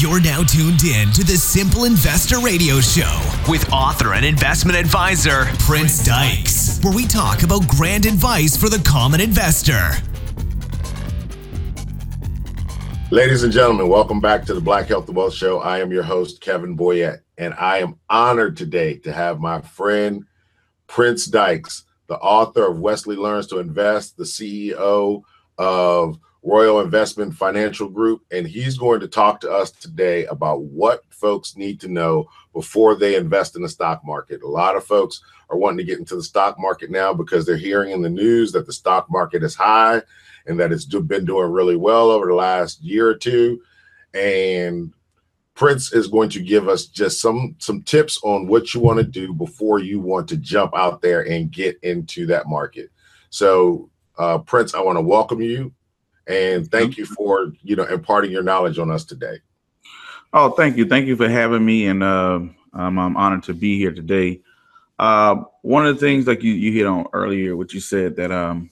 You're now tuned in to the Simple Investor Radio Show with author and investment advisor Prince Dykes, where we talk about grand advice for the common investor. Ladies and gentlemen, welcome back to the Black Health and Wealth Show. I am your host, Kevin Boyette, and I am honored today to have my friend Prince Dykes, the author of Wesley Learns to Invest, the CEO of Royal Investment Financial Group, and he's going to talk to us today about what folks need to know before they invest in the stock market. A lot of folks are wanting to get into the stock market now because they're hearing in the news that the stock market is high and that it's been doing really well over the last year or two. And Prince is going to give us just some some tips on what you want to do before you want to jump out there and get into that market. So, uh, Prince, I want to welcome you and thank you for you know imparting your knowledge on us today. Oh, thank you, thank you for having me, and uh, I'm, I'm honored to be here today. Uh, one of the things like you, you hit on earlier, what you said that um,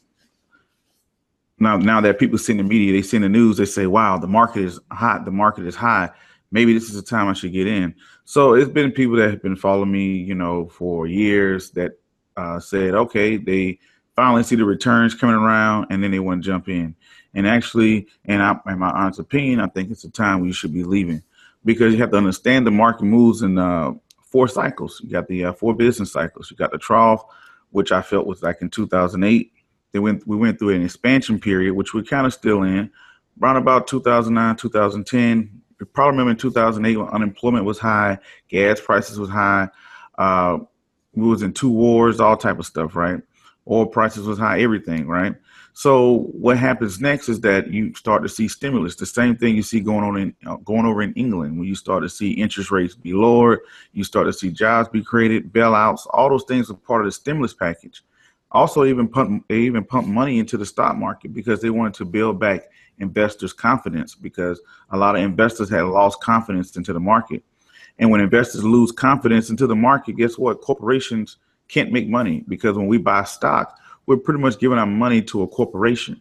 now now that people see the media, they see the news, they say, "Wow, the market is hot. The market is high. Maybe this is the time I should get in." So it's been people that have been following me, you know, for years that uh, said, "Okay, they finally see the returns coming around, and then they want to jump in." And actually, in, I, in my honest opinion, I think it's a time we should be leaving because you have to understand the market moves in uh, four cycles. You got the uh, four business cycles. You got the trough, which I felt was like in 2008. They went we went through an expansion period, which we're kind of still in. Around about 2009, 2010. You probably remember in 2008 when unemployment was high, gas prices was high. Uh, we was in two wars, all type of stuff, right? Oil prices was high, everything, right? So what happens next is that you start to see stimulus. The same thing you see going on in uh, going over in England when you start to see interest rates be lowered, you start to see jobs be created, bailouts, all those things are part of the stimulus package. Also, even pump they even pump money into the stock market because they wanted to build back investors' confidence because a lot of investors had lost confidence into the market. And when investors lose confidence into the market, guess what? Corporations can't make money because when we buy stock we're pretty much giving our money to a corporation.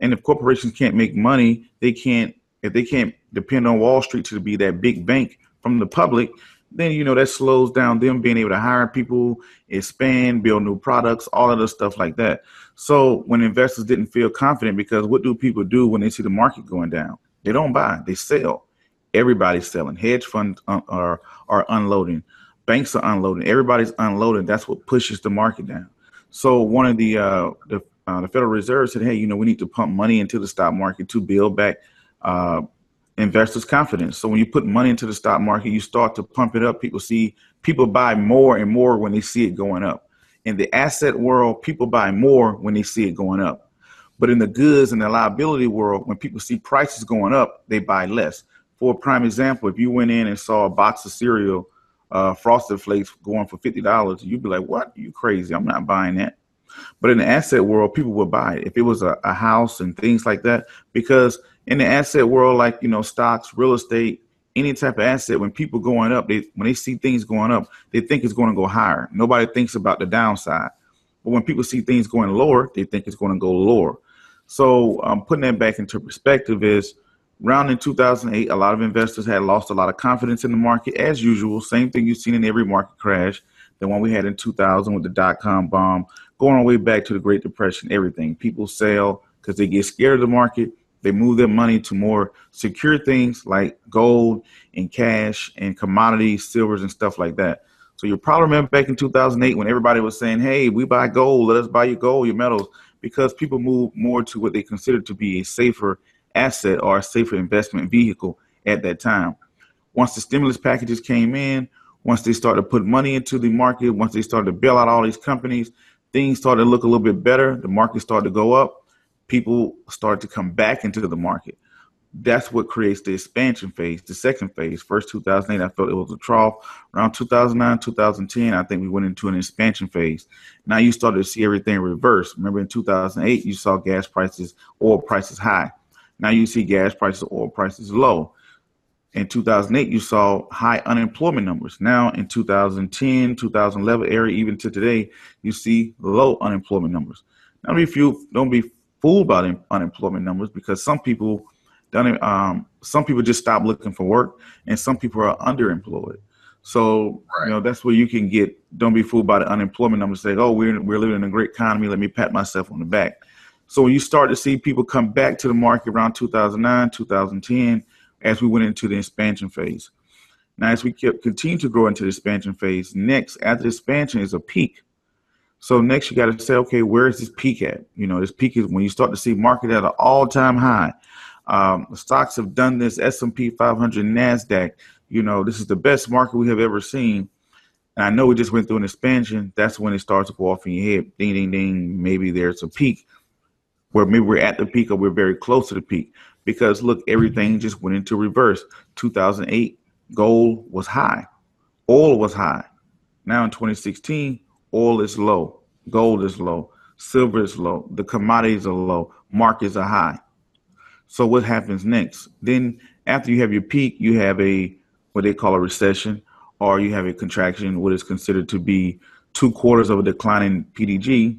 And if corporations can't make money, they can't if they can't depend on Wall Street to be that big bank from the public, then you know that slows down them being able to hire people, expand, build new products, all of the stuff like that. So when investors didn't feel confident, because what do people do when they see the market going down? They don't buy, they sell. Everybody's selling. Hedge funds uh, are are unloading. Banks are unloading. Everybody's unloading. That's what pushes the market down. So one of the uh, the, uh, the Federal Reserve said, hey, you know, we need to pump money into the stock market to build back uh, investors' confidence. So when you put money into the stock market, you start to pump it up. People see people buy more and more when they see it going up. In the asset world, people buy more when they see it going up. But in the goods and the liability world, when people see prices going up, they buy less. For a prime example, if you went in and saw a box of cereal uh, Frosted Flakes going for fifty dollars, you'd be like, "What? You crazy? I'm not buying that." But in the asset world, people would buy it if it was a, a house and things like that, because in the asset world, like you know, stocks, real estate, any type of asset, when people going up, they when they see things going up, they think it's going to go higher. Nobody thinks about the downside. But when people see things going lower, they think it's going to go lower. So um, putting that back into perspective is Around in 2008, a lot of investors had lost a lot of confidence in the market, as usual. Same thing you've seen in every market crash. The one we had in 2000 with the dot com bomb, going all the way back to the Great Depression, everything. People sell because they get scared of the market. They move their money to more secure things like gold and cash and commodities, silvers, and stuff like that. So you probably remember back in 2008 when everybody was saying, hey, we buy gold, let us buy your gold, your metals, because people move more to what they consider to be a safer asset or a safer investment vehicle at that time. Once the stimulus packages came in, once they started to put money into the market, once they started to bail out all these companies, things started to look a little bit better. The market started to go up. People started to come back into the market. That's what creates the expansion phase, the second phase. First 2008, I felt it was a trough. Around 2009, 2010, I think we went into an expansion phase. Now you started to see everything reverse. Remember in 2008, you saw gas prices, oil prices high. Now you see gas prices, oil prices low. In 2008, you saw high unemployment numbers. Now in 2010, 2011 area, even to today, you see low unemployment numbers. Now, don't be, few, don't be fooled by the unemployment numbers because some people um, some people just stop looking for work, and some people are underemployed. So right. you know that's where you can get. Don't be fooled by the unemployment numbers. Say, oh, we're we're living in a great economy. Let me pat myself on the back. So when you start to see people come back to the market around 2009, 2010, as we went into the expansion phase. Now, as we kept continue to grow into the expansion phase, next after the expansion is a peak. So next you got to say, okay, where is this peak at? You know, this peak is when you start to see market at an all-time high. Um, stocks have done this. S&P 500, Nasdaq. You know, this is the best market we have ever seen. And I know we just went through an expansion. That's when it starts to go off in your head. Ding, ding, ding. Maybe there's a peak where maybe we're at the peak or we're very close to the peak. Because look, everything mm-hmm. just went into reverse. 2008, gold was high, oil was high. Now in 2016, oil is low, gold is low, silver is low, the commodities are low, markets are high. So what happens next? Then after you have your peak, you have a what they call a recession, or you have a contraction, what is considered to be two quarters of a decline in PDG,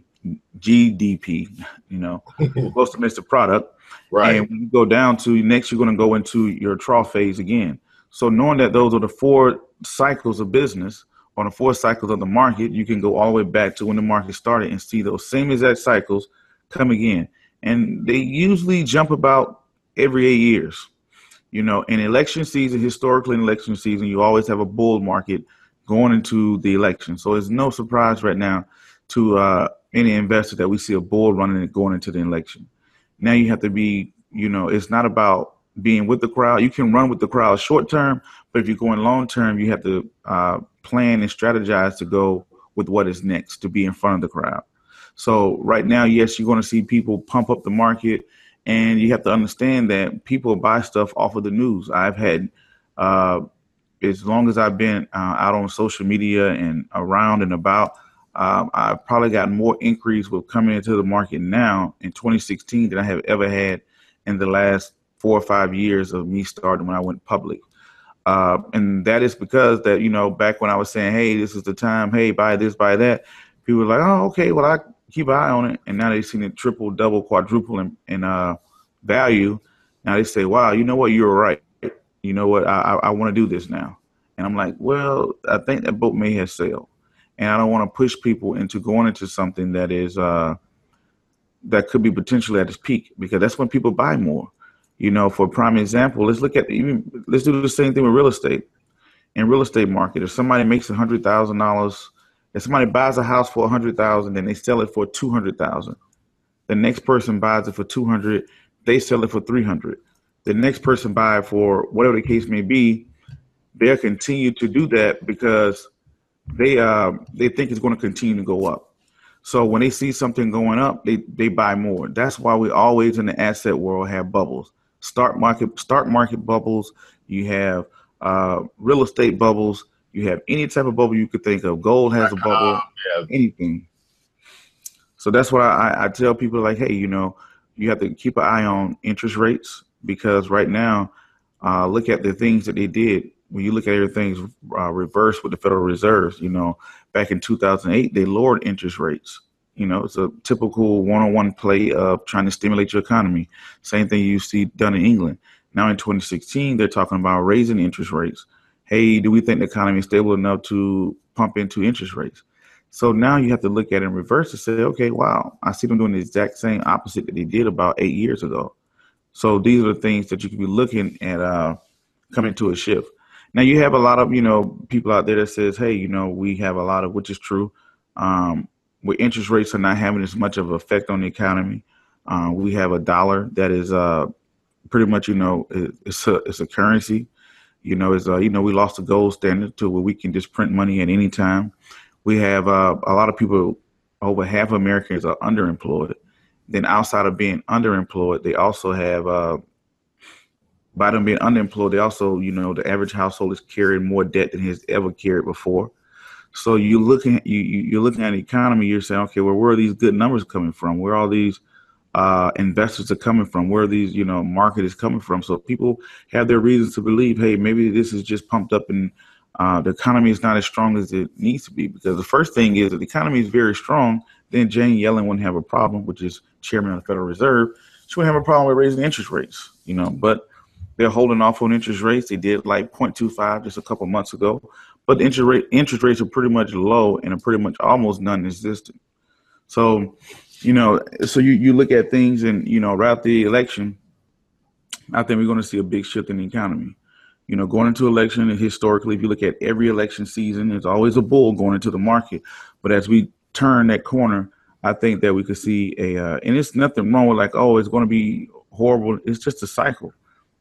GDP, you know, gross domestic product. Right. And when you go down to next, you're going to go into your trough phase again. So knowing that those are the four cycles of business, on the four cycles of the market, you can go all the way back to when the market started and see those same exact cycles come again. And they usually jump about every eight years. You know, in election season, historically in election season, you always have a bull market going into the election. So it's no surprise right now to uh, any investor that we see a bull running and going into the election. Now you have to be, you know, it's not about being with the crowd. You can run with the crowd short term, but if you're going long term, you have to uh, plan and strategize to go with what is next to be in front of the crowd. So right now, yes, you're going to see people pump up the market, and you have to understand that people buy stuff off of the news. I've had, uh, as long as I've been uh, out on social media and around and about, um, I've probably gotten more inquiries with coming into the market now in 2016 than I have ever had in the last four or five years of me starting when I went public. Uh, and that is because that, you know, back when I was saying, hey, this is the time, hey, buy this, buy that, people were like, oh, okay, well, I keep an eye on it. And now they've seen it triple, double, quadruple in, in uh, value. Now they say, wow, you know what, you're right. You know what, I, I, I want to do this now. And I'm like, well, I think that boat may have sailed. And I don't want to push people into going into something that is, uh, that could be potentially at its peak because that's when people buy more. You know, for a prime example, let's look at even let's do the same thing with real estate. In real estate market, if somebody makes a hundred thousand dollars, if somebody buys a house for a hundred thousand, then they sell it for two hundred thousand. The next person buys it for two hundred, they sell it for three hundred. The next person buy it for whatever the case may be, they'll continue to do that because they uh they think it's going to continue to go up. So when they see something going up, they they buy more. That's why we always in the asset world have bubbles stock market stock market bubbles. You have uh, real estate bubbles. You have any type of bubble you could think of. Gold has a bubble. Yeah. Anything. So that's what I, I tell people like, hey, you know, you have to keep an eye on interest rates because right now, uh, look at the things that they did. When you look at everything's uh, reversed with the Federal Reserve, you know, back in 2008, they lowered interest rates. You know, it's a typical one-on-one play of trying to stimulate your economy. Same thing you see done in England. Now in 2016, they're talking about raising interest rates. Hey, do we think the economy is stable enough to pump into interest rates? So now you have to look at it in reverse to say, okay, wow, I see them doing the exact same opposite that they did about eight years ago. So these are the things that you can be looking at uh, coming to a shift. Now you have a lot of you know people out there that says, hey, you know, we have a lot of which is true. Um, where interest rates are not having as much of an effect on the economy. Uh, we have a dollar that is uh, pretty much, you know, it's a it's a currency. You know, is you know we lost the gold standard to where we can just print money at any time. We have uh, a lot of people, over half Americans are underemployed. Then outside of being underemployed, they also have uh, by them being unemployed, they also, you know, the average household is carrying more debt than has ever carried before. So you looking you you're looking at the economy. You're saying, okay, well, where are these good numbers coming from? Where all these uh, investors are coming from? Where these you know market is coming from? So people have their reasons to believe, hey, maybe this is just pumped up and uh, the economy is not as strong as it needs to be. Because the first thing is that the economy is very strong, then Jane Yellen wouldn't have a problem, which is chairman of the Federal Reserve. She wouldn't have a problem with raising interest rates. you know, but they're holding off on interest rates. They did like 0.25 just a couple months ago, but interest rate interest rates are pretty much low and are pretty much almost non-existent. So, you know, so you you look at things and you know, around the election, I think we're going to see a big shift in the economy. You know, going into election and historically, if you look at every election season, there's always a bull going into the market. But as we turn that corner, I think that we could see a, uh, and it's nothing wrong with like, oh, it's going to be horrible. It's just a cycle.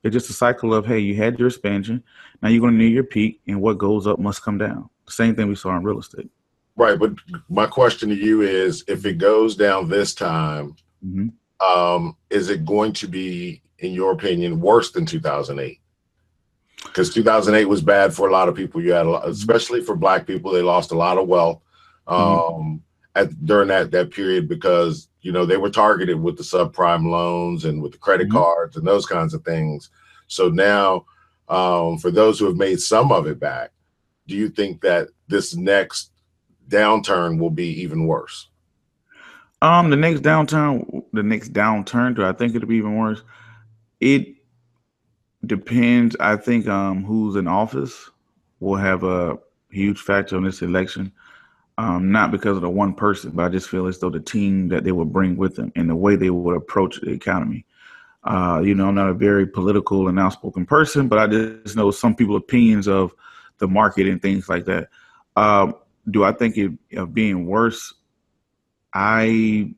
It's just a cycle of, hey, you had your expansion. Now you're going to need your peak, and what goes up must come down. The same thing we saw in real estate. Right. But my question to you is if it goes down this time, mm-hmm. um, is it going to be, in your opinion, worse than 2008? Because 2008 was bad for a lot of people. You had, a lot, especially for Black people, they lost a lot of wealth mm-hmm. um, mm-hmm. At during that that period because you know they were targeted with the subprime loans and with the credit mm-hmm. cards and those kinds of things. So now um, for those who have made some of it back do you think that this next downturn will be even worse? Um the next downturn the next downturn do i think it'll be even worse? It depends i think um who's in office will have a huge factor on this election um, not because of the one person, but I just feel as though the team that they would bring with them and the way they would approach the economy. Uh, you know, I'm not a very political and outspoken person, but I just know some people's opinions of the market and things like that. Uh, do I think it of being worse? I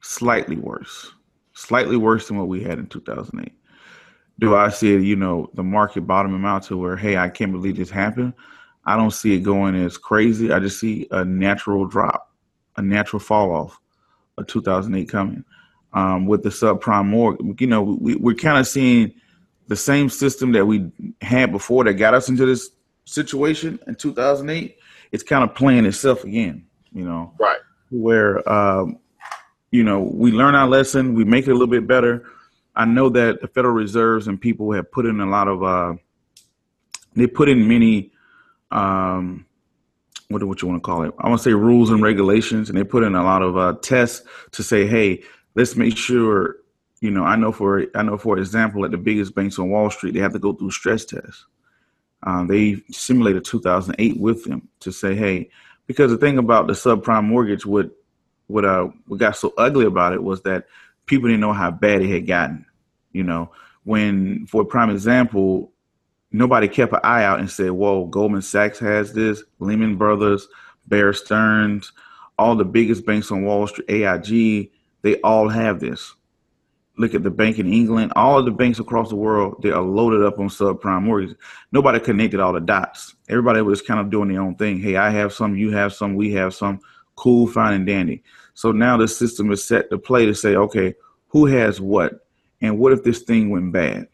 slightly worse, slightly worse than what we had in 2008. Do I see, you know, the market bottoming out to where, hey, I can't believe this happened? I don't see it going as crazy. I just see a natural drop, a natural fall off of 2008 coming um, with the subprime mortgage. You know, we, we're kind of seeing the same system that we had before that got us into this situation in 2008. It's kind of playing itself again, you know, right? Where, um, you know, we learn our lesson, we make it a little bit better. I know that the Federal Reserves and people have put in a lot of, uh, they put in many um, what do what you want to call it? I want to say rules and regulations, and they put in a lot of uh, tests to say, hey, let's make sure. You know, I know for I know for example, at the biggest banks on Wall Street, they have to go through stress tests. Um, they simulated 2008 with them to say, hey, because the thing about the subprime mortgage, what what uh what got so ugly about it was that people didn't know how bad it had gotten. You know, when for prime example, nobody kept an eye out and said, "Whoa, Goldman Sachs has this, Lehman Brothers, Bear Stearns, all the biggest banks on Wall Street, AIG, they all have this." Look at the bank in England, all of the banks across the world, they are loaded up on subprime mortgages. Nobody connected all the dots. Everybody was kind of doing their own thing. Hey, I have some, you have some, we have some. Cool, fine, and dandy. So now the system is set to play to say, okay, who has what? And what if this thing went bad?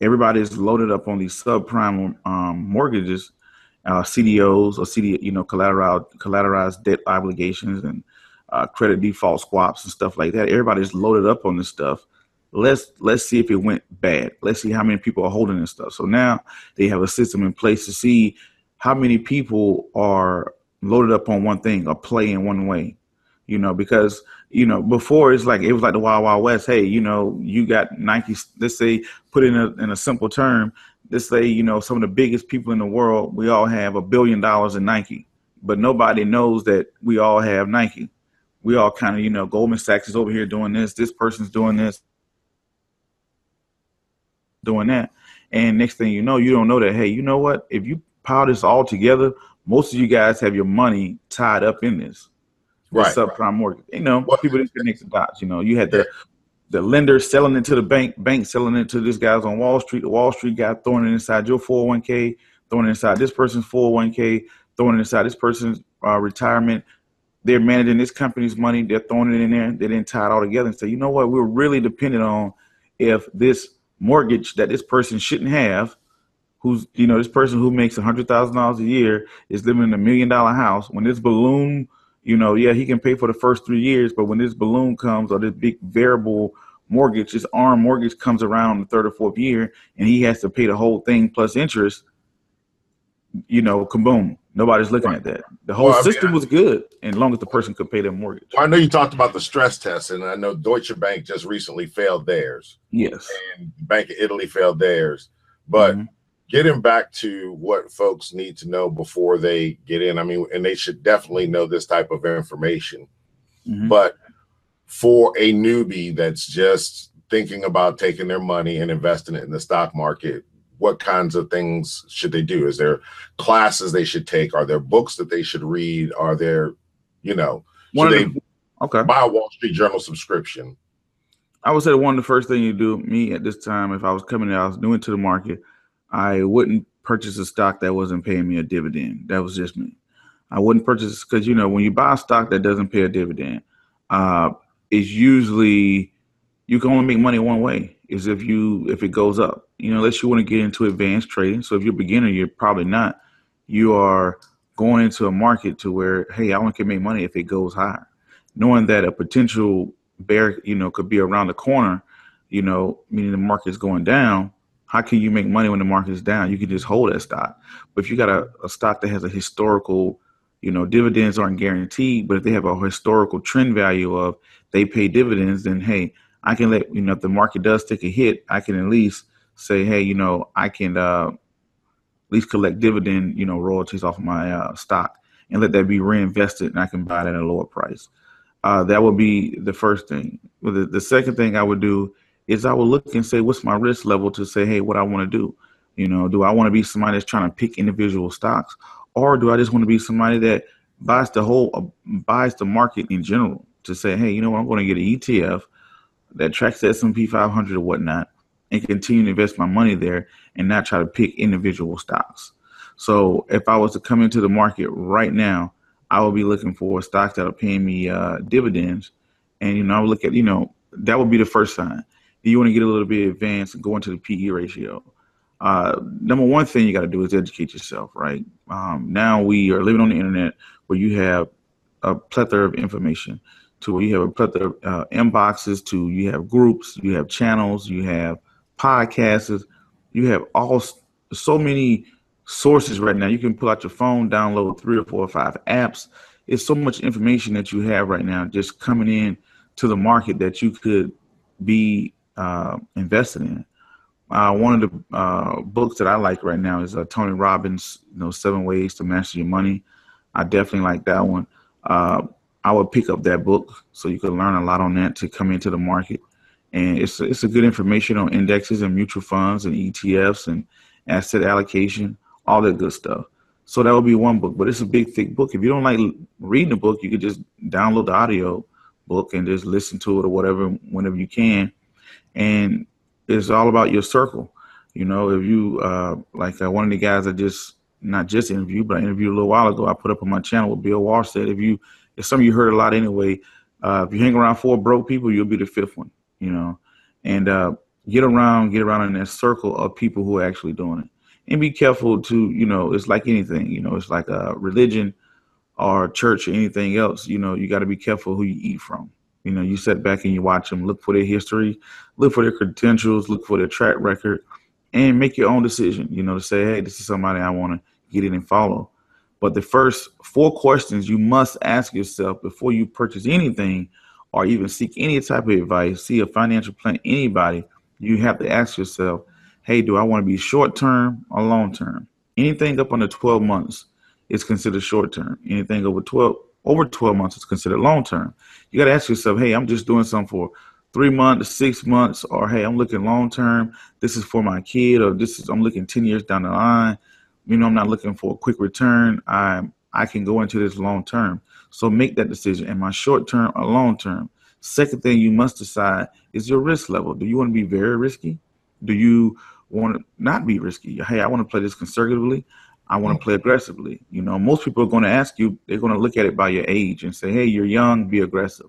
Everybody's loaded up on these subprime um, mortgages, uh, CDOs or CD, you know, collateral collateralized debt obligations and uh, credit default swaps and stuff like that. Everybody's loaded up on this stuff. Let's let's see if it went bad. Let's see how many people are holding this stuff. So now they have a system in place to see how many people are loaded up on one thing or play in one way you know, because you know before it's like it was like the Wild Wild West. Hey, you know, you got Nike. Let's say put in a in a simple term. Let's say you know some of the biggest people in the world. We all have a billion dollars in Nike, but nobody knows that we all have Nike. We all kind of you know Goldman Sachs is over here doing this. This person's doing this, doing that, and next thing you know, you don't know that. Hey, you know what? If you pile this all together, most of you guys have your money tied up in this right, subprime right. mortgage. You know, well, people didn't connect the dots. You know, you had the the lender selling it to the bank, bank selling it to this guy's on Wall Street, the Wall Street guy throwing it inside your 401k, throwing it inside this person's 401k, throwing it inside this person's uh, retirement. They're managing this company's money. They're throwing it in there. They didn't tie it all together and say, you know what? We're really dependent on if this mortgage that this person shouldn't have, who's you know this person who makes a hundred thousand dollars a year is living in a million dollar house. When this balloon you know, yeah, he can pay for the first three years, but when this balloon comes or this big variable mortgage, this ARM mortgage comes around the third or fourth year, and he has to pay the whole thing plus interest. You know, kaboom! Nobody's looking at that. The whole well, system mean, was good, as long as the person could pay their mortgage. I know you talked about the stress test, and I know Deutsche Bank just recently failed theirs. Yes, and Bank of Italy failed theirs. But mm-hmm. Getting back to what folks need to know before they get in, I mean, and they should definitely know this type of information. Mm-hmm. But for a newbie that's just thinking about taking their money and investing it in the stock market, what kinds of things should they do? Is there classes they should take? Are there books that they should read? Are there, you know, should they the, okay. buy a Wall Street Journal subscription? I would say one of the first thing you do, me at this time, if I was coming out, I was new into the market, I wouldn't purchase a stock that wasn't paying me a dividend. That was just me. I wouldn't purchase because you know when you buy a stock that doesn't pay a dividend, uh, it's usually you can only make money one way is if you if it goes up. You know, unless you want to get into advanced trading. So if you're a beginner, you're probably not. You are going into a market to where, hey, I only can make money if it goes higher. Knowing that a potential bear, you know, could be around the corner, you know, meaning the market's going down. How can you make money when the market is down? You can just hold that stock. But if you got a, a stock that has a historical, you know, dividends aren't guaranteed, but if they have a historical trend value of they pay dividends, then hey, I can let you know if the market does take a hit, I can at least say, hey, you know, I can uh, at least collect dividend, you know, royalties off of my uh, stock and let that be reinvested, and I can buy it at a lower price. Uh, that would be the first thing. The, the second thing I would do is I will look and say, what's my risk level to say, hey, what I want to do? You know, do I want to be somebody that's trying to pick individual stocks, or do I just want to be somebody that buys the whole uh, buys the market in general to say, hey, you know what, I'm going to get an ETF that tracks the S&P 500 or whatnot and continue to invest my money there and not try to pick individual stocks. So if I was to come into the market right now, I would be looking for stocks that are paying me uh, dividends. And, you know, I would look at, you know, that would be the first sign. You want to get a little bit advanced and go into the PE ratio. Uh, number one thing you got to do is educate yourself, right? Um, now we are living on the internet where you have a plethora of information to where you have a plethora of uh, inboxes to you have groups, you have channels, you have podcasts, you have all so many sources right now. You can pull out your phone, download three or four or five apps. It's so much information that you have right now just coming in to the market that you could be uh, invested in. Uh, one of the uh, books that I like right now is uh, Tony Robbins, you know, Seven Ways to Master Your Money. I definitely like that one. Uh, I would pick up that book so you could learn a lot on that to come into the market. And it's it's a good information on indexes and mutual funds and ETFs and asset allocation, all that good stuff. So that would be one book, but it's a big thick book. If you don't like reading the book, you could just download the audio book and just listen to it or whatever whenever you can. And it's all about your circle. You know, if you uh, like uh, one of the guys I just not just interviewed, but I interviewed a little while ago. I put up on my channel what Bill Walsh said. If you it's something you heard a lot anyway. Uh, if you hang around four broke people, you'll be the fifth one, you know. And uh, get around, get around in that circle of people who are actually doing it. And be careful to, you know, it's like anything, you know, it's like a religion or church or anything else. You know, you got to be careful who you eat from. You know, you sit back and you watch them, look for their history, look for their credentials, look for their track record, and make your own decision. You know, to say, hey, this is somebody I want to get in and follow. But the first four questions you must ask yourself before you purchase anything or even seek any type of advice, see a financial plan, anybody, you have to ask yourself, hey, do I want to be short term or long term? Anything up under 12 months is considered short term. Anything over 12 over 12 months is considered long term. You got to ask yourself, hey, I'm just doing something for three months, six months, or hey, I'm looking long term. This is for my kid, or this is I'm looking 10 years down the line you know, I'm not looking for a quick return. I I can go into this long term. So make that decision. Am I short term or long term? Second thing you must decide is your risk level. Do you want to be very risky? Do you want to not be risky? Hey, I want to play this conservatively. I want to mm-hmm. play aggressively. You know, most people are going to ask you, they're going to look at it by your age and say, hey, you're young, be aggressive.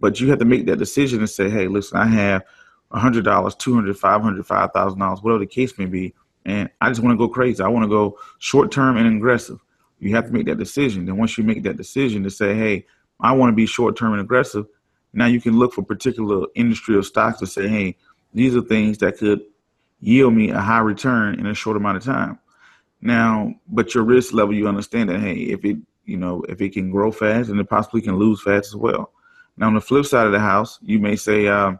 But you have to make that decision and say, hey, listen, I have $100, $200, $500, $5,000, whatever the case may be and I just want to go crazy. I want to go short term and aggressive. You have to make that decision. Then once you make that decision to say, hey, I want to be short term and aggressive, now you can look for particular industry or stocks to say, hey, these are things that could yield me a high return in a short amount of time. Now, but your risk level, you understand that hey, if it you know if it can grow fast and it possibly can lose fast as well. Now, on the flip side of the house, you may say, uh,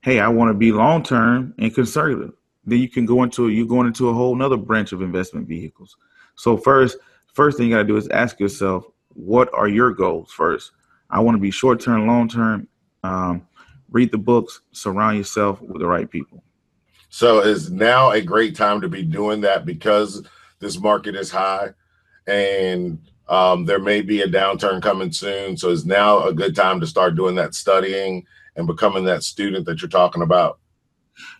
hey, I want to be long term and conservative. Then you can go into you're going into a whole nother branch of investment vehicles. So first, first thing you got to do is ask yourself, what are your goals first? I want to be short term, long term. Um, read the books, surround yourself with the right people. So is now a great time to be doing that because this market is high and um, there may be a downturn coming soon. So is now a good time to start doing that studying and becoming that student that you're talking about?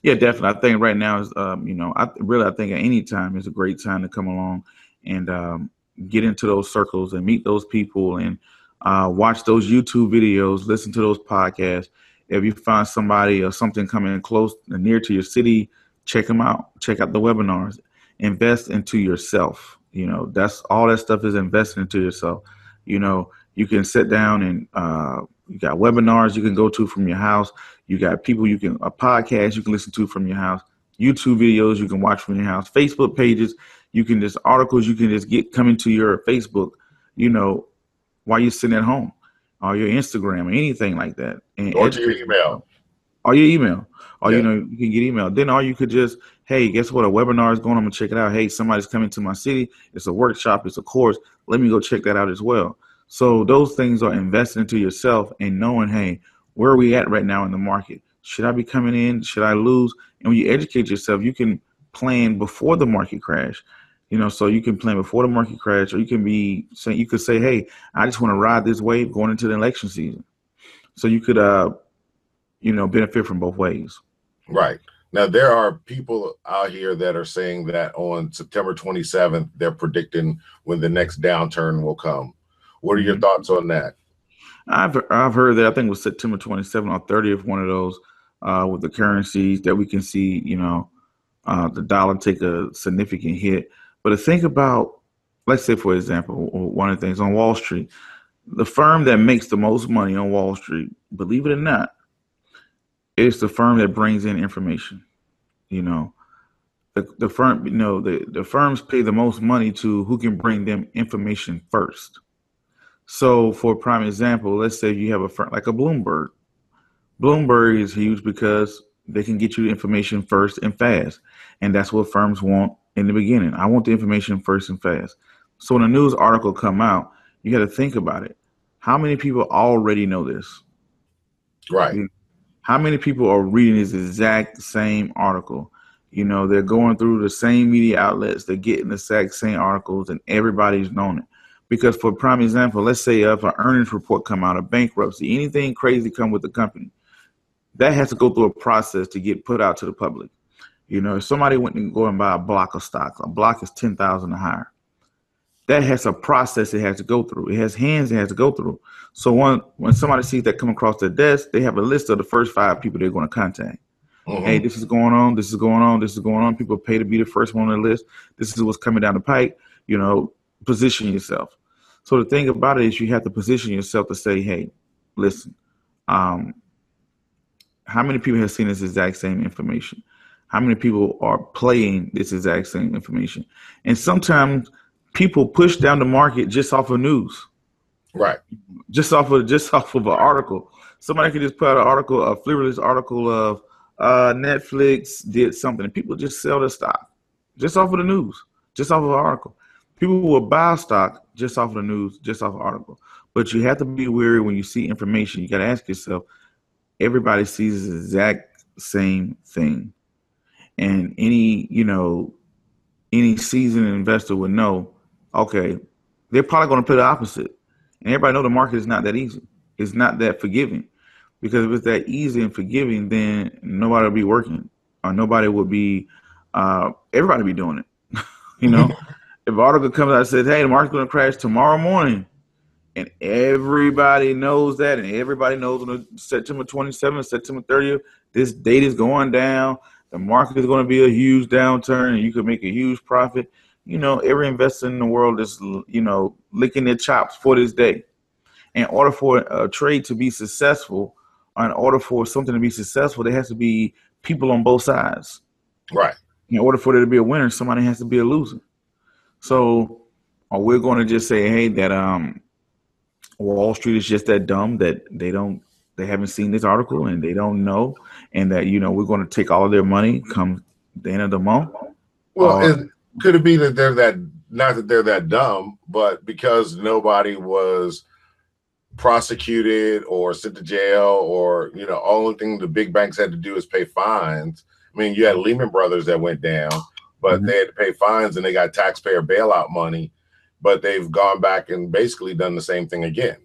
Yeah, definitely. I think right now is, um, you know, I really, I think at any time is a great time to come along and um, get into those circles and meet those people and uh, watch those YouTube videos, listen to those podcasts. If you find somebody or something coming close and near to your city, check them out. Check out the webinars. Invest into yourself. You know, that's all that stuff is investing into yourself. You know, you can sit down and uh, you got webinars you can go to from your house. You got people you can a podcast you can listen to from your house. YouTube videos you can watch from your house. Facebook pages you can just articles you can just get coming to your Facebook. You know, while you're sitting at home, or your Instagram, or anything like that. And or your email. Or your email. Or yeah. you know, you can get email. Then all you could just, hey, guess what? A webinar is going. I'm gonna check it out. Hey, somebody's coming to my city. It's a workshop. It's a course. Let me go check that out as well. So those things are investing into yourself and knowing, hey, where are we at right now in the market? Should I be coming in? Should I lose? And when you educate yourself, you can plan before the market crash. You know, so you can plan before the market crash, or you can be saying you could say, "Hey, I just want to ride this wave going into the election season." So you could, uh, you know, benefit from both ways. Right now, there are people out here that are saying that on September 27th, they're predicting when the next downturn will come. What are your mm-hmm. thoughts on that? I've I've heard that I think it was September 27th or 30th, one of those uh, with the currencies that we can see, you know, uh, the dollar take a significant hit. But to think about, let's say, for example, one of the things on Wall Street, the firm that makes the most money on Wall Street, believe it or not, is the firm that brings in information. You know, the, the firm, you know, the, the firms pay the most money to who can bring them information first. So, for a prime example, let's say you have a firm like a Bloomberg. Bloomberg is huge because they can get you information first and fast, and that's what firms want in the beginning. I want the information first and fast. So when a news article come out, you got to think about it. How many people already know this? Right. How many people are reading this exact same article? You know, they're going through the same media outlets, they're getting the exact same articles, and everybody's known it. Because for prime example, let's say if an earnings report come out, a bankruptcy, anything crazy come with the company, that has to go through a process to get put out to the public. You know, if somebody went and go and buy a block of stock, a block is ten thousand or higher. That has a process it has to go through. It has hands it has to go through. So when when somebody sees that come across their desk, they have a list of the first five people they're going to contact. Mm-hmm. Hey, this is going on. This is going on. This is going on. People pay to be the first one on the list. This is what's coming down the pike. You know, position yourself. So the thing about it is, you have to position yourself to say, "Hey, listen, um, how many people have seen this exact same information? How many people are playing this exact same information. And sometimes people push down the market just off of news. Right. Just off of just off of an article. Somebody could just put out an article, a frivolous article of uh, Netflix did something, and people just sell their stock just off of the news, just off of an article. People will buy stock just off of the news, just off of an article. But you have to be wary when you see information. You got to ask yourself, everybody sees the exact same thing and any you know any seasoned investor would know okay they're probably going to put the opposite. And everybody know the market is not that easy. It's not that forgiving. Because if it's that easy and forgiving then nobody will be working or nobody would be uh, everybody be doing it you know? If article comes out and says hey the market's going to crash tomorrow morning and everybody knows that and everybody knows on september 27th september 30th this date is going down the market is going to be a huge downturn and you could make a huge profit. You know, every investor in the world is, you know, licking their chops for this day. In order for a trade to be successful, or in order for something to be successful, there has to be people on both sides. Right. In order for there to be a winner, somebody has to be a loser. So, are we going to just say, hey, that um, Wall Street is just that dumb that they don't, they haven't seen this article and they don't know, and that you know we're going to take all of their money come the end of the month? Well, uh, it, could it be that they're that not that they're that dumb, but because nobody was prosecuted or sent to jail or you know only thing the big banks had to do is pay fines i mean you had lehman brothers that went down but mm-hmm. they had to pay fines and they got taxpayer bailout money but they've gone back and basically done the same thing again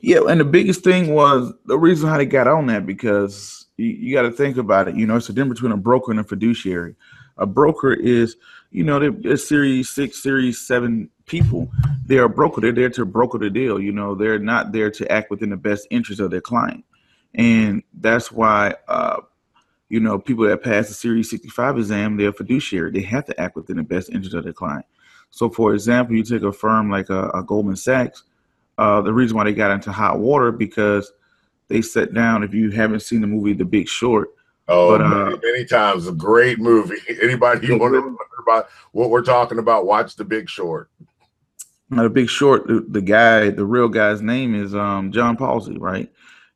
yeah and the biggest thing was the reason how they got on that because you, you got to think about it you know it's a difference between a broker and a fiduciary a broker is you know, they're, they're Series Six, Series Seven people. They're a broker. They're there to broker the deal. You know, they're not there to act within the best interest of their client, and that's why, uh, you know, people that pass the Series 65 exam, they're fiduciary. They have to act within the best interest of their client. So, for example, you take a firm like a, a Goldman Sachs. Uh, the reason why they got into hot water because they sat down. If you haven't seen the movie The Big Short, Oh, but, uh, many, many, times. A great movie. Anybody who want to learn about what we're talking about, watch The Big Short. The Big Short, the, the, guy, the real guy's name is um, John Palsy, right?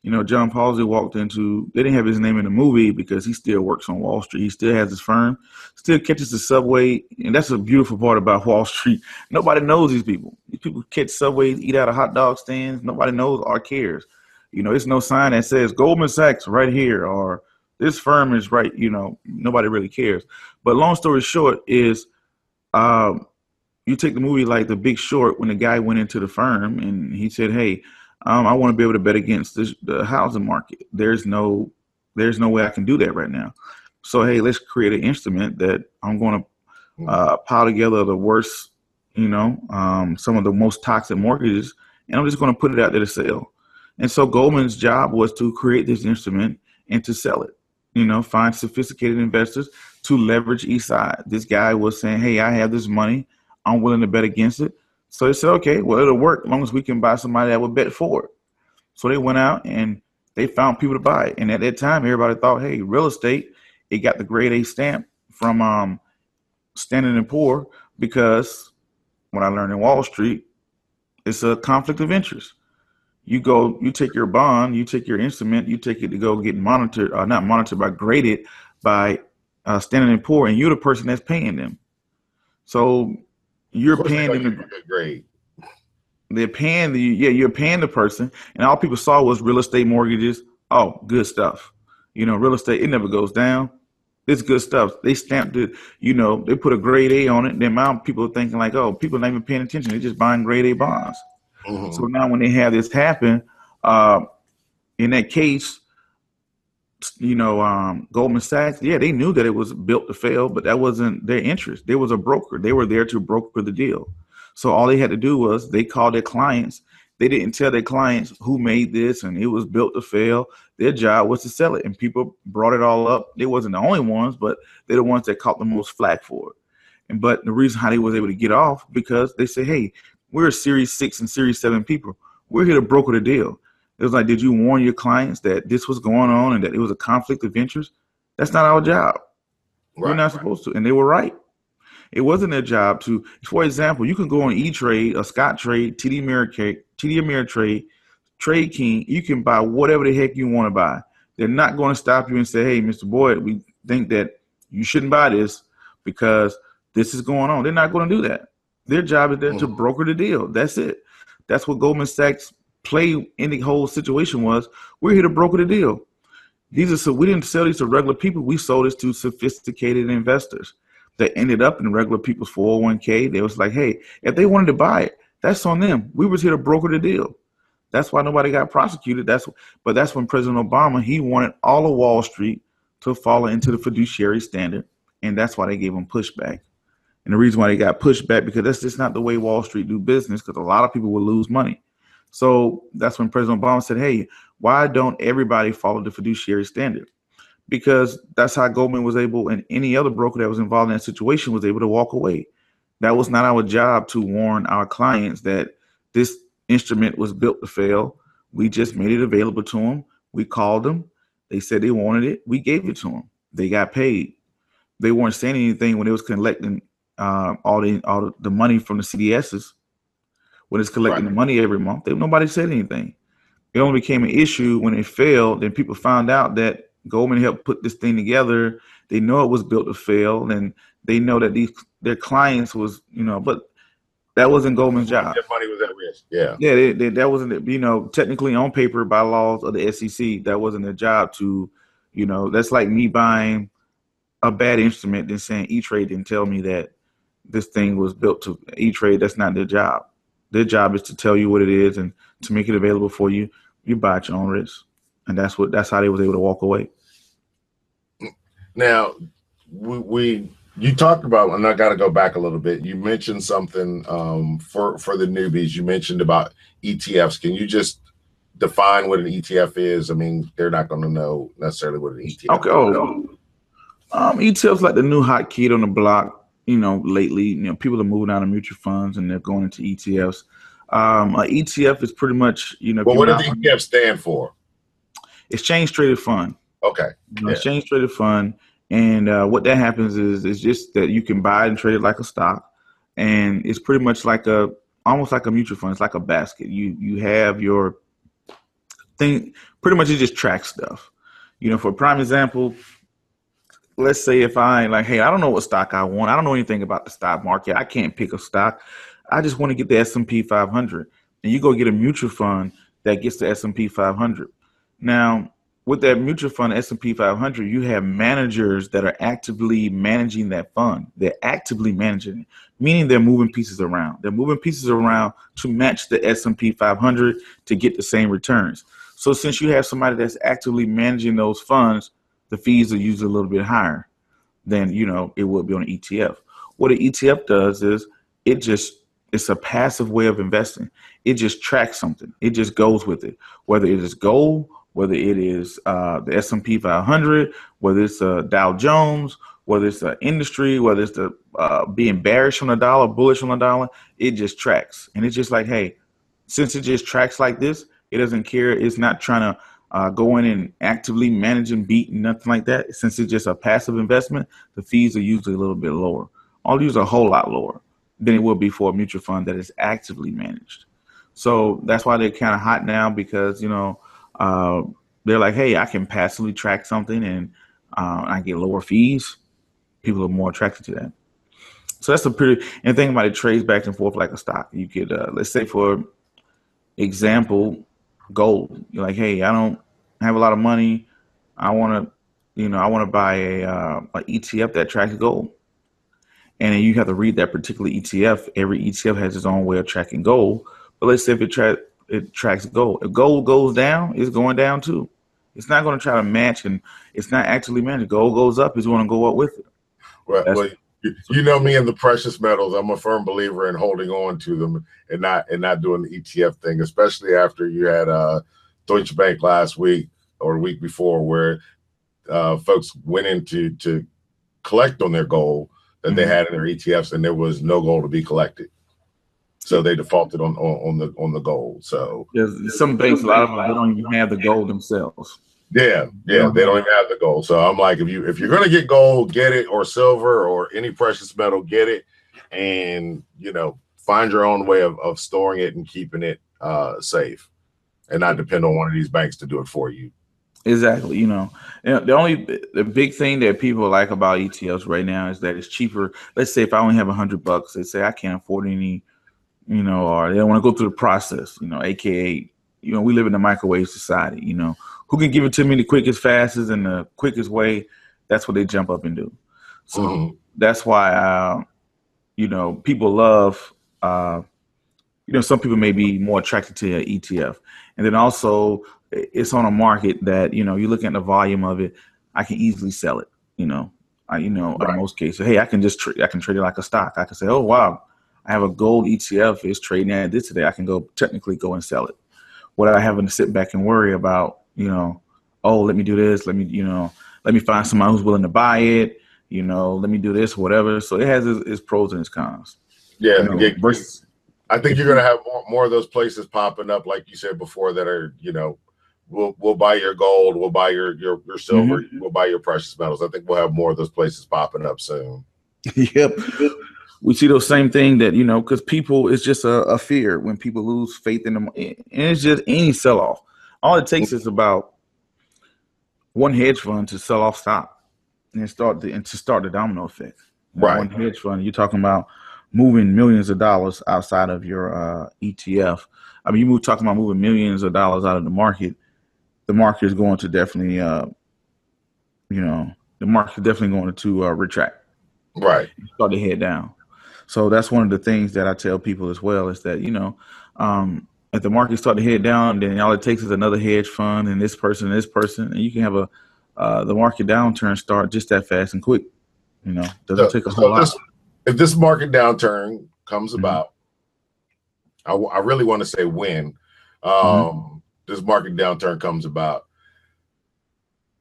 You know, John Palsy walked into, they didn't have his name in the movie because he still works on Wall Street. He still has his firm, still catches the subway. And that's a beautiful part about Wall Street. Nobody knows these people. These people catch subways, eat out of hot dog stands. Nobody knows or cares. You know, there's no sign that says Goldman Sachs right here or this firm is right. You know, nobody really cares. But long story short is, um, you take the movie like The Big Short when the guy went into the firm and he said, "Hey, um, I want to be able to bet against this, the housing market. There's no, there's no way I can do that right now. So hey, let's create an instrument that I'm going to mm-hmm. uh, pile together the worst, you know, um, some of the most toxic mortgages, and I'm just going to put it out there to sell." And so Goldman's job was to create this instrument and to sell it you know, find sophisticated investors to leverage each side. This guy was saying, Hey, I have this money. I'm willing to bet against it. So they said, Okay, well, it'll work as long as we can buy somebody that would bet for it. So they went out and they found people to buy it. And at that time, everybody thought, Hey, real estate, it got the grade A stamp from um, Standard and Poor because what I learned in Wall Street, it's a conflict of interest you go, you take your bond, you take your instrument, you take it to go get monitored, uh, not monitored, but graded by uh, Standard and Poor, and you're the person that's paying them. So you're paying them to grade. They're paying the yeah, you're paying the person, and all people saw was real estate mortgages. Oh, good stuff. You know, real estate it never goes down. It's good stuff. They stamped it. You know, they put a grade A on it. The amount people are thinking like, oh, people not even paying attention. They're just buying grade A bonds. Mm-hmm. So now when they have this happen, uh, in that case, you know, um, Goldman Sachs, yeah, they knew that it was built to fail, but that wasn't their interest. They was a broker. They were there to broker the deal. So all they had to do was they called their clients. They didn't tell their clients who made this and it was built to fail. Their job was to sell it, and people brought it all up. They wasn't the only ones, but they're the ones that caught the most flack for it. And but the reason how they was able to get off because they say, hey, we're a Series Six and Series Seven people. We're here to broker the deal. It was like, did you warn your clients that this was going on and that it was a conflict of interest? That's not our job. Right, we're not right. supposed to. And they were right. It wasn't their job to, for example, you can go on E Trade, a Scottrade, TD Ameritrade, TD Ameritrade, Trade King. You can buy whatever the heck you want to buy. They're not going to stop you and say, "Hey, Mr. Boyd, we think that you shouldn't buy this because this is going on." They're not going to do that. Their job is there to mm. broker the deal. That's it. That's what Goldman Sachs play in the whole situation was. We're here to broker the deal. These are so we didn't sell these to regular people. We sold this to sophisticated investors that ended up in regular people's 401k. They was like, hey, if they wanted to buy it, that's on them. We was here to broker the deal. That's why nobody got prosecuted. That's but that's when President Obama he wanted all of Wall Street to follow into the fiduciary standard, and that's why they gave him pushback. And the reason why they got pushback because that's just not the way Wall Street do business because a lot of people will lose money. So that's when President Obama said, "Hey, why don't everybody follow the fiduciary standard?" Because that's how Goldman was able, and any other broker that was involved in that situation was able to walk away. That was not our job to warn our clients that this instrument was built to fail. We just made it available to them. We called them. They said they wanted it. We gave it to them. They got paid. They weren't saying anything when they was collecting uh, all the all the money from the CDSs when it's collecting right. the money every month. They, nobody said anything. It only became an issue when it failed. Then people found out that Goldman helped put this thing together. They know it was built to fail, and they know that these their clients was you know, but that wasn't Goldman's job. Their money was at risk. Yeah, yeah, they, they, that wasn't you know technically on paper by laws of the SEC that wasn't their job to, you know, that's like me buying a bad instrument and saying E Trade didn't tell me that this thing was built to E Trade. That's not their job. Their job is to tell you what it is and to make it available for you. You buy at your own risk, and that's what that's how they was able to walk away. Now, we, we you talked about, and I got to go back a little bit. You mentioned something um, for for the newbies. You mentioned about ETFs. Can you just define what an ETF is? I mean, they're not going to know necessarily what an ETF. Is. Okay. Oh, um, ETFs like the new hot kid on the block you know, lately, you know, people are moving out of mutual funds and they're going into ETFs. Um, an ETF is pretty much, you know. Well, what does ETF stand for? Exchange traded fund. Okay. You know, yeah. Exchange traded fund, and uh, what that happens is is just that you can buy and trade it like a stock, and it's pretty much like a almost like a mutual fund. It's like a basket. You you have your thing. Pretty much, it just tracks stuff. You know, for a prime example, let's say if I like, hey, I don't know what stock I want. I don't know anything about the stock market. I can't pick a stock. I just want to get the S and P 500, and you go get a mutual fund that gets the S and P 500. Now, with that mutual fund S and P 500, you have managers that are actively managing that fund. They're actively managing it, meaning they're moving pieces around. They're moving pieces around to match the S and P 500 to get the same returns. So, since you have somebody that's actively managing those funds, the fees are usually a little bit higher than you know it would be on an ETF. What an ETF does is it just it's a passive way of investing. It just tracks something. It just goes with it, whether it is gold, whether it is uh, the S and P 500, whether it's uh, Dow Jones, whether it's the industry, whether it's the uh, being bearish on the dollar, bullish on the dollar. It just tracks, and it's just like, hey, since it just tracks like this, it doesn't care. It's not trying to uh, go in and actively managing beat and nothing like that. Since it's just a passive investment, the fees are usually a little bit lower. These are a whole lot lower than it would be for a mutual fund that is actively managed. So that's why they're kind of hot now because you know uh, they're like, hey, I can passively track something and uh, I get lower fees. People are more attracted to that. So that's a pretty and think about it trades back and forth like a stock. You could uh, let's say for example, gold. You're like, hey, I don't have a lot of money. I want to, you know, I want to buy a, uh, a ETF that tracks gold. And you have to read that particular ETF. Every ETF has its own way of tracking gold. But let's say if it, tra- it tracks gold, if gold goes down, it's going down too. It's not going to try to match, and it's not actually matching. Gold goes up, it's going to go up with it. Right. well, you know me and the precious metals. I'm a firm believer in holding on to them and not and not doing the ETF thing, especially after you had uh, Deutsche Bank last week or the week before, where uh, folks went in to, to collect on their gold that mm-hmm. they had in their ETFs, and there was no gold to be collected. So they defaulted on, on, on the on the gold. So There's some banks, a lot of them, they don't even have the gold themselves. Yeah, yeah, they don't even have the gold. So I'm like, if you if you're gonna get gold, get it, or silver, or any precious metal, get it, and you know, find your own way of, of storing it and keeping it uh, safe, and not depend on one of these banks to do it for you. Exactly. You know, the only the big thing that people like about ETFs right now is that it's cheaper. Let's say if I only have a hundred bucks, they say I can't afford any, you know, or they don't want to go through the process. You know, aka, you know, we live in a microwave society. You know, who can give it to me the quickest, fastest, and the quickest way, that's what they jump up and do. So mm-hmm. that's why, uh, you know, people love, uh, you know, some people may be more attracted to an ETF. And then also, it's on a market that, you know, you're looking at the volume of it, I can easily sell it, you know. I, you know, right. in most cases, hey, I can just tra- I can trade it like a stock. I can say, oh wow, I have a gold ETF. It's trading at this today. I can go technically go and sell it, What I having to sit back and worry about you know, oh, let me do this, let me, you know, let me find someone who's willing to buy it, you know, let me do this, whatever. So it has its, its pros and its cons. Yeah, you know, versus, I think you're going to have more, more of those places popping up, like you said before, that are, you know, we'll we'll buy your gold, we'll buy your your, your silver, mm-hmm. we'll buy your precious metals. I think we'll have more of those places popping up soon. yep. we see those same thing that you know because people it's just a, a, fear when people lose faith in them and it's just any sell off all it takes is about one hedge fund to sell off stock and start the, and to start the domino effect. Right. one hedge fund you're talking about moving millions of dollars outside of your uh, etf i mean you move talking about moving millions of dollars out of the market the market is going to definitely uh, you know the market is definitely going to uh, retract. Right. Start to head down. So that's one of the things that I tell people as well is that, you know, um, if the market start to head down, then all it takes is another hedge fund and this person and this person, and you can have a uh, the market downturn start just that fast and quick. You know, doesn't so, take a whole so this, lot. If this market downturn comes mm-hmm. about, I, I, really want to say when um, mm-hmm. this market downturn comes about.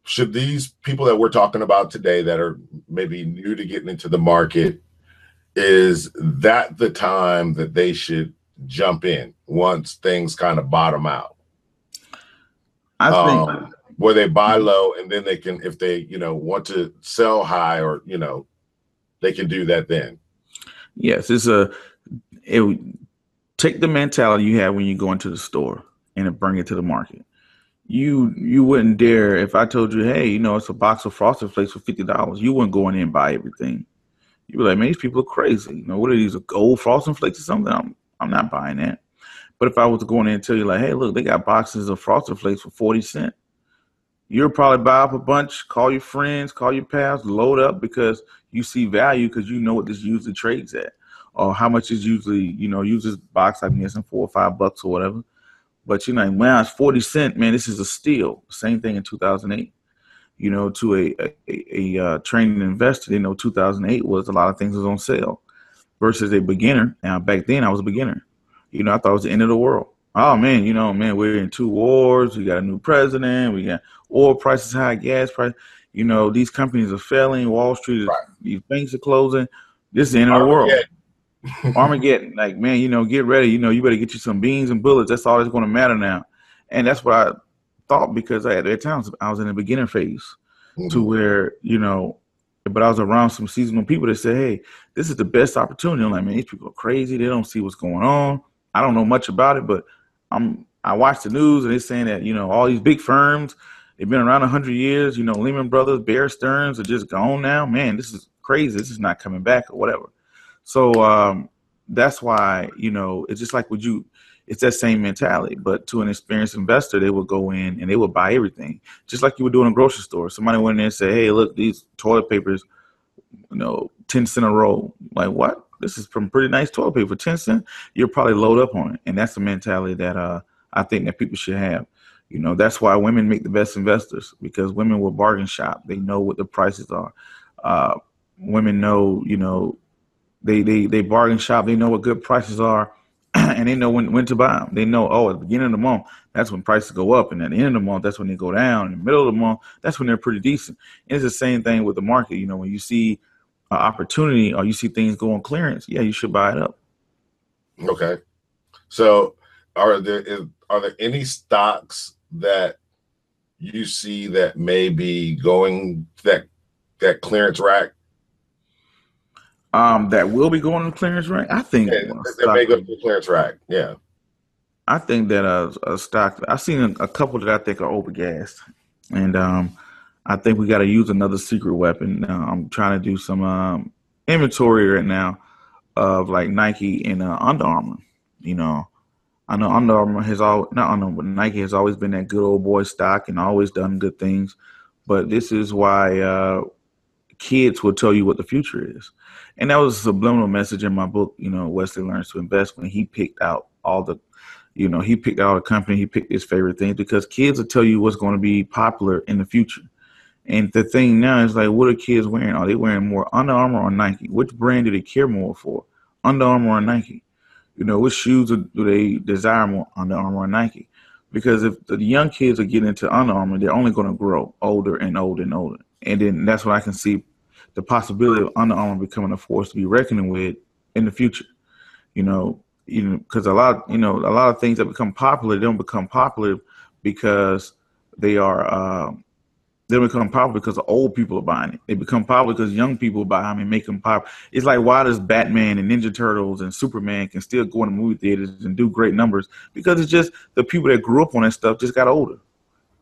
Should these people that we're talking about today that are maybe new to getting into the market is that the time that they should jump in once things kind of bottom out? I think um, where they buy low and then they can, if they, you know, want to sell high or, you know, they can do that then. Yes, it's a, it take the mentality you have when you go into the store and bring it to the market. You you wouldn't dare if I told you, hey, you know, it's a box of frosted flakes for fifty dollars. You wouldn't go in there and buy everything You'd be like, man, these people are crazy. You know, what are these? A gold frosted flakes or something? I'm, I'm not buying that. But if I was going in and tell you, like, hey, look, they got boxes of frosted flakes for 40 cents, you'll probably buy up a bunch, call your friends, call your pals, load up because you see value because you know what this usually trades at or how much is usually, you know, use this box, I'm guessing four or five bucks or whatever. But you're like, man, it's 40 cent, man, this is a steal. Same thing in 2008 you know, to a a, a, a uh, training investor, you know, 2008 was a lot of things was on sale versus a beginner. Now back then I was a beginner. You know, I thought it was the end of the world. Oh man, you know, man, we're in two wars. We got a new president. We got oil prices high, gas price. You know, these companies are failing. Wall Street, is, right. these banks are closing. This is the end of the world. Armageddon. Like, man, you know, get ready. You know, you better get you some beans and bullets. That's all that's going to matter now. And that's what I thought because I, at that time I was in the beginner phase mm-hmm. to where you know, but I was around some seasonal people that said, "Hey, this is the best opportunity." I'm like, man, these people are crazy. They don't see what's going on. I don't know much about it, but I'm I watch the news and they're saying that you know all these big firms they've been around hundred years. You know, Lehman Brothers, Bear Stearns are just gone now. Man, this is crazy. This is not coming back or whatever. So um, that's why you know it's just like would you it's that same mentality. But to an experienced investor, they would go in and they would buy everything, just like you would do in a grocery store. Somebody went in there and said, "Hey, look, these toilet papers, you know, ten cent a roll." Like what? This is from pretty nice toilet paper, ten cent. You're probably load up on it, and that's the mentality that uh, I think that people should have. You know, that's why women make the best investors because women will bargain shop. They know what the prices are. Uh, women know, you know, they they they bargain shop. They know what good prices are and they know when, when to buy them. They know, oh, at the beginning of the month, that's when prices go up, and at the end of the month, that's when they go down. In the middle of the month, that's when they're pretty decent. And it's the same thing with the market. You know, when you see an opportunity or you see things go on clearance, yeah, you should buy it up. Okay. So, are there is, are there any stocks that you see that may be going that that clearance rack um, that will be going the clearance rack. I think yeah, that may go to the clearance rack. Yeah, I think that a, a stock. I've seen a, a, couple that I think are overgassed, and um, I think we got to use another secret weapon. Uh, I'm trying to do some um, inventory right now of like Nike and uh, Under Armour. You know, I know Under Armour has all not Under Armour, but Nike has always been that good old boy stock and always done good things. But this is why uh, kids will tell you what the future is. And that was a subliminal message in my book, you know, Wesley Learns to Invest when he picked out all the, you know, he picked out a company, he picked his favorite things because kids will tell you what's going to be popular in the future. And the thing now is like, what are kids wearing? Are they wearing more Under Armour or Nike? Which brand do they care more for? Under Armour or Nike? You know, which shoes do they desire more, Under Armour or Nike? Because if the young kids are getting into Under Armour, they're only going to grow older and older and older. And then that's what I can see the possibility of Under Armour becoming a force to be reckoning with in the future. You know, you know, because a lot, you know, a lot of things that become popular don't become popular because they are uh, they become popular because the old people are buying it. They become popular because young people buy them and make them pop. It's like why does Batman and Ninja Turtles and Superman can still go in movie theaters and do great numbers? Because it's just the people that grew up on that stuff just got older.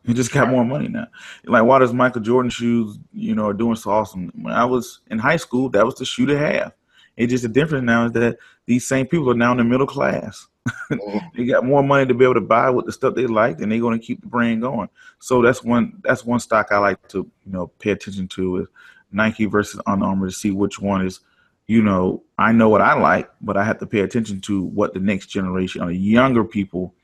He just got more money now. Like why does Michael Jordan shoes, you know, are doing so awesome? When I was in high school, that was the shoe to have. It's just the difference now is that these same people are now in the middle class. Mm-hmm. they got more money to be able to buy with the stuff they like, and they're going to keep the brand going. So that's one that's one stock I like to you know pay attention to is Nike versus Under Armour to see which one is you know I know what I like, but I have to pay attention to what the next generation or younger people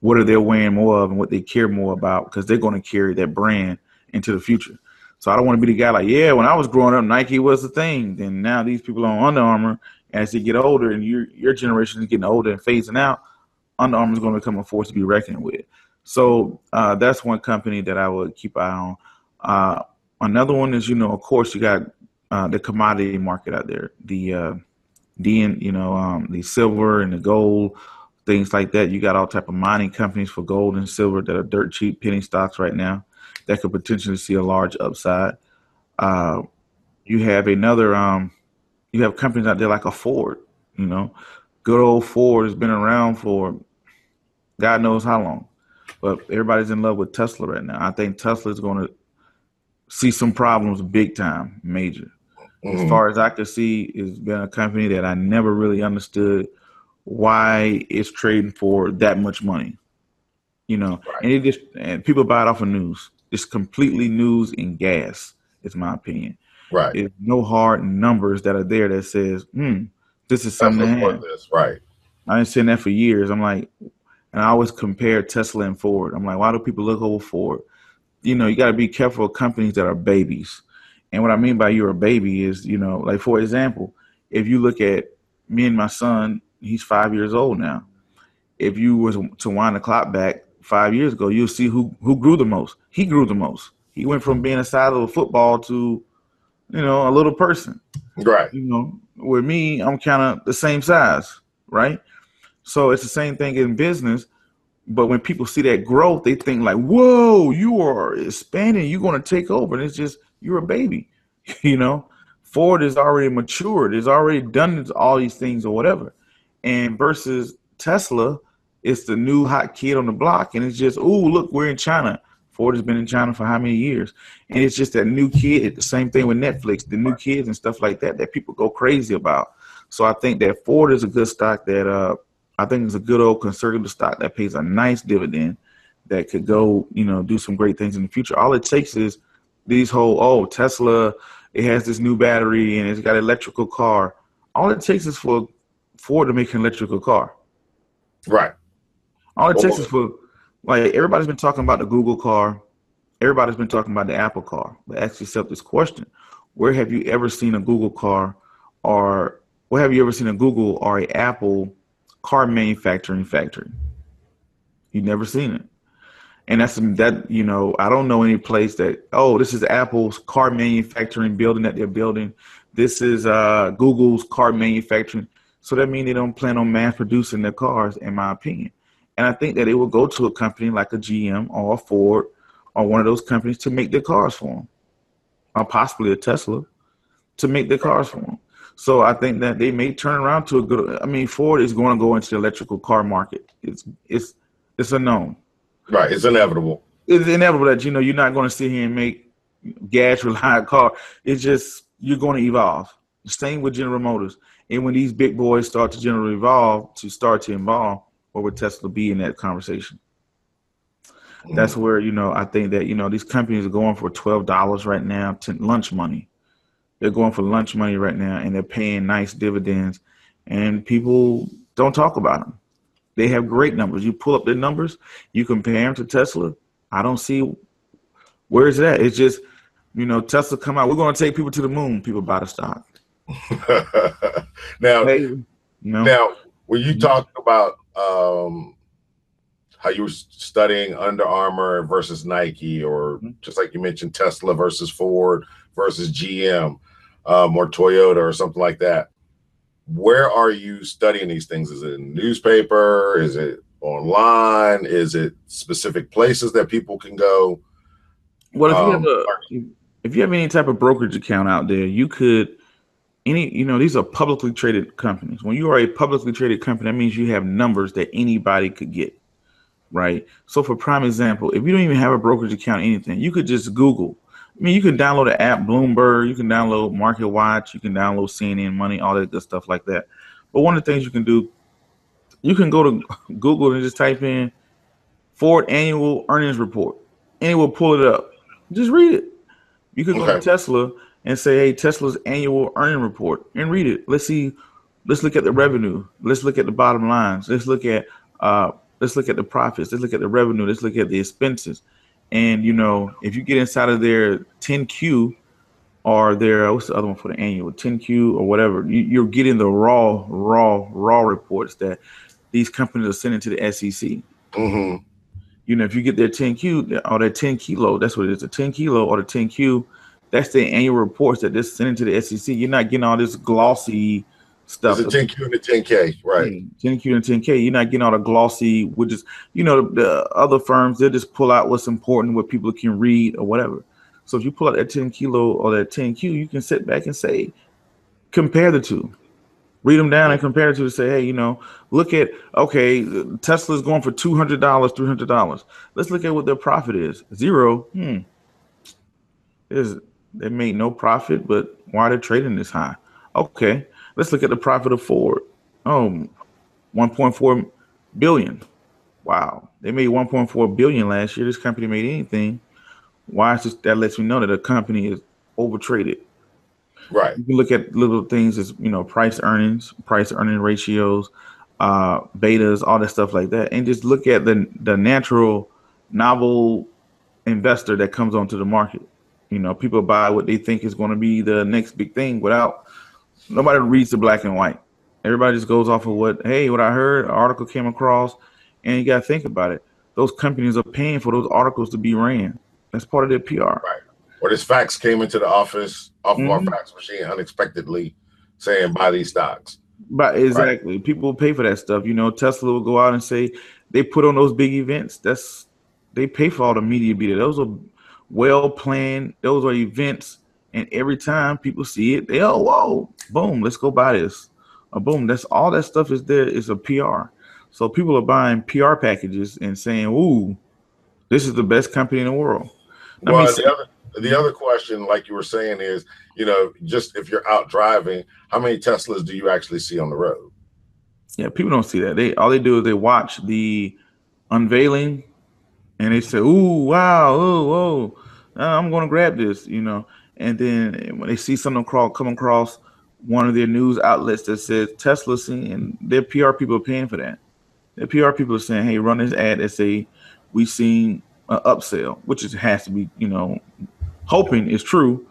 what are they wearing more of and what they care more about because they're going to carry that brand into the future. So I don't want to be the guy like, yeah, when I was growing up, Nike was the thing. And now these people on Under Armour as they get older and your your generation is getting older and phasing out, Under Armour is going to become a force to be reckoned with. So uh, that's one company that I would keep eye on. Uh, another one is, you know, of course, you got uh, the commodity market out there, the uh, the you know um, the silver and the gold, things like that. You got all type of mining companies for gold and silver that are dirt cheap penny stocks right now that could potentially see a large upside. Uh, you have another um, you have companies out there like a Ford, you know, good old Ford has been around for God knows how long, but everybody's in love with Tesla right now. I think Tesla is going to see some problems big time, major. Mm-hmm. As far as I could see, it's been a company that I never really understood why it's trading for that much money. You know, right. and it just and people buy it off of news. It's completely news and gas. Is my opinion. Right. There's no hard numbers that are there that says, hmm, this is something This. Right. I've been saying that for years. I'm like, and I always compare Tesla and Ford. I'm like, why do people look over Ford? You know, you got to be careful of companies that are babies. And what I mean by you're a baby is, you know, like for example, if you look at me and my son, he's five years old now. If you was to wind the clock back five years ago, you'll see who who grew the most. He grew the most. He went from being a side of a football to you know, a little person. Right. You know, with me, I'm kind of the same size, right? So it's the same thing in business. But when people see that growth, they think like, "Whoa, you are expanding. You're going to take over." And it's just you're a baby, you know. Ford is already matured. It's already done all these things or whatever. And versus Tesla, it's the new hot kid on the block, and it's just, oh, look, we're in China. Ford has been in China for how many years? And it's just that new kid, the same thing with Netflix, the new kids and stuff like that that people go crazy about. So I think that Ford is a good stock that uh I think it's a good old conservative stock that pays a nice dividend that could go, you know, do some great things in the future. All it takes is these whole oh Tesla, it has this new battery and it's got an electrical car. All it takes is for Ford to make an electrical car. Right. All it takes is for like everybody's been talking about the Google car, everybody's been talking about the Apple car. But ask yourself this question: Where have you ever seen a Google car, or where have you ever seen a Google or a Apple car manufacturing factory? You've never seen it. And that's that you know I don't know any place that oh this is Apple's car manufacturing building that they're building. This is uh, Google's car manufacturing. So that means they don't plan on mass producing their cars, in my opinion. And I think that it will go to a company like a GM or a Ford or one of those companies to make their cars for them, or possibly a Tesla to make their cars for them. So I think that they may turn around to a good. I mean, Ford is going to go into the electrical car market. It's it's it's a known. Right. It's inevitable. It's inevitable that you know you're not going to sit here and make gas reliant car. It's just you're going to evolve. Same with General Motors. And when these big boys start to generally evolve, to start to evolve, where would Tesla be in that conversation? Mm-hmm. That's where you know I think that you know these companies are going for twelve dollars right now to lunch money. They're going for lunch money right now, and they're paying nice dividends, and people don't talk about them. They have great numbers. You pull up their numbers, you compare them to Tesla. I don't see where is that. It's just you know Tesla come out. We're going to take people to the moon. People buy the stock. now, you know? now when you mm-hmm. talk about um, how you were studying Under Armour versus Nike, or mm-hmm. just like you mentioned, Tesla versus Ford versus GM um, or Toyota or something like that. Where are you studying these things? Is it in newspaper? Is it online? Is it specific places that people can go? Well, if um, have a if you have any type of brokerage account out there, you could any you know these are publicly traded companies. When you are a publicly traded company, that means you have numbers that anybody could get, right? So, for prime example, if you don't even have a brokerage account, anything, you could just Google. I mean, you can download the app Bloomberg, you can download Market Watch, you can download CNN Money, all that good stuff like that. But one of the things you can do, you can go to Google and just type in Ford annual earnings report, and it will pull it up. Just read it. You can okay. go to Tesla and say, "Hey, Tesla's annual earning report," and read it. Let's see. Let's look at the revenue. Let's look at the bottom lines. Let's look at uh, let's look at the profits. Let's look at the revenue. Let's look at the expenses. And you know, if you get inside of their 10Q or their what's the other one for the annual 10Q or whatever, you, are getting the raw, raw, raw reports that these companies are sending to the SEC. Mm-hmm. You know, if you get their 10Q or their 10 kilo, that's what it is, a 10 kilo or the 10Q that's the annual reports that they're sending to the SEC. You're not getting all this glossy stuff. It's a 10Q and a 10K, right? 10Q and 10K. You're not getting all the glossy, which is, you know, the, the, other firms, they'll just pull out what's important, what people can read or whatever. So if you pull out that 10 kilo or that 10Q, you can sit back and say, compare the two. Read them down and compare it to say, hey, you know, look at okay, Tesla's going for two hundred dollars, three hundred dollars. Let's look at what their profit is. Zero. Hmm. Is they made no profit, but why are they trading this high? Okay, let's look at the profit of Ford. Oh, 1.4 billion. Wow, they made 1.4 billion last year. This company made anything. Why is this? That lets me know that a company is overtraded. Right. You can look at little things as you know, price earnings, price earning ratios, uh, betas, all that stuff like that, and just look at the the natural novel investor that comes onto the market. You know, people buy what they think is going to be the next big thing without nobody reads the black and white. Everybody just goes off of what, hey, what I heard, an article came across, and you got to think about it. Those companies are paying for those articles to be ran. That's part of their PR. Right. Or this fax came into the office off mm-hmm. of our mm-hmm. fax machine unexpectedly saying buy these stocks. But exactly, right. people pay for that stuff. You know, Tesla will go out and say they put on those big events. That's they pay for all the media be there. Those are well planned. Those are events, and every time people see it, they oh whoa, boom, let's go buy this. Or boom, that's all that stuff is there is a PR. So people are buying PR packages and saying, "Ooh, this is the best company in the world." Let well, the other the other question, like you were saying, is you know, just if you're out driving, how many Teslas do you actually see on the road? Yeah, people don't see that. They all they do is they watch the unveiling and they say, "Ooh, wow, oh, oh, I'm going to grab this," you know. And then when they see something crawl, come across one of their news outlets that says Tesla, and their PR people are paying for that. Their PR people are saying, "Hey, run this ad that say we've seen an upsell," which is, has to be, you know, hoping is true.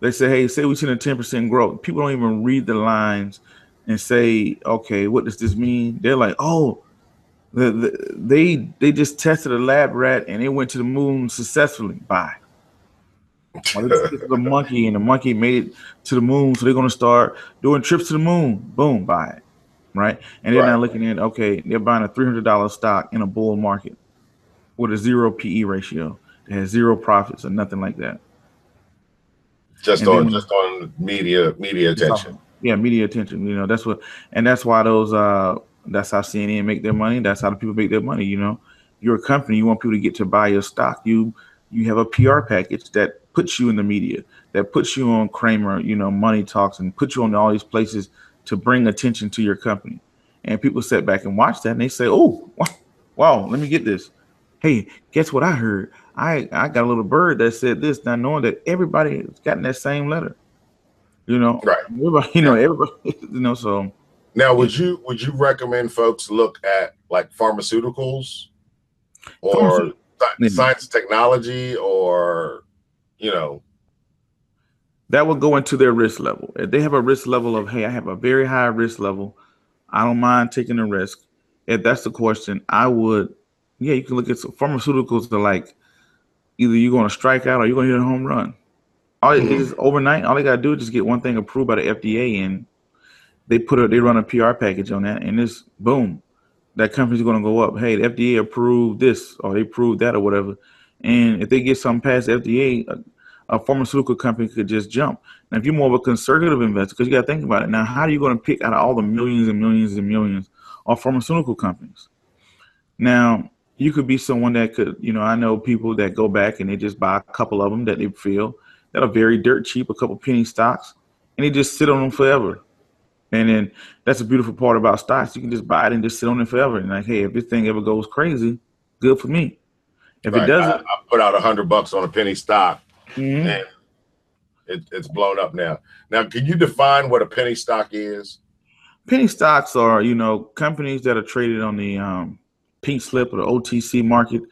They say, "Hey, say we've seen a 10% growth." People don't even read the lines and say, "Okay, what does this mean?" They're like, "Oh." The, the, they they just tested a lab rat and it went to the moon successfully. Bye. the monkey and the monkey made it to the moon, so they're gonna start doing trips to the moon. Boom, buy it, right? And they're right. not looking at okay, they're buying a three hundred dollar stock in a bull market with a zero PE ratio. It has zero profits or nothing like that. Just and on then, just on media media attention. Yeah, media attention. You know that's what, and that's why those uh that's how CNN make their money. That's how the people make their money. You know, you're a company. You want people to get to buy your stock. You you have a PR package that puts you in the media, that puts you on Cramer, you know, Money Talks, and puts you on all these places to bring attention to your company. And people sit back and watch that, and they say, "Oh, wow, let me get this." Hey, guess what I heard? I I got a little bird that said this, not knowing that everybody has gotten that same letter. You know, right? Everybody, you know, everybody, you know, so now, would you would you recommend folks look at like pharmaceuticals or science and technology or you know that would go into their risk level. If they have a risk level of hey, I have a very high risk level, I don't mind taking a risk. If that's the question, I would yeah, you can look at some pharmaceuticals that like either you're gonna strike out or you're gonna hit a home run. All mm-hmm. it is overnight, all they gotta do is just get one thing approved by the FDA and they put a they run a PR package on that, and it's boom, that company's going to go up. Hey, the FDA approved this, or they approved that, or whatever, And if they get something past FDA, a, a pharmaceutical company could just jump. Now, if you're more of a conservative investor, because you got to think about it. Now, how are you going to pick out of all the millions and millions and millions of pharmaceutical companies? Now, you could be someone that could, you know, I know people that go back and they just buy a couple of them that they feel that are very dirt cheap, a couple penny stocks, and they just sit on them forever. And then that's a beautiful part about stocks. You can just buy it and just sit on it forever. And like, hey, if this thing ever goes crazy, good for me. If right. it doesn't, I, I, put out a hundred bucks on a penny stock, mm-hmm. and it, it's blown up now. Now, can you define what a penny stock is? Penny stocks are, you know, companies that are traded on the um, pink slip or the OTC market.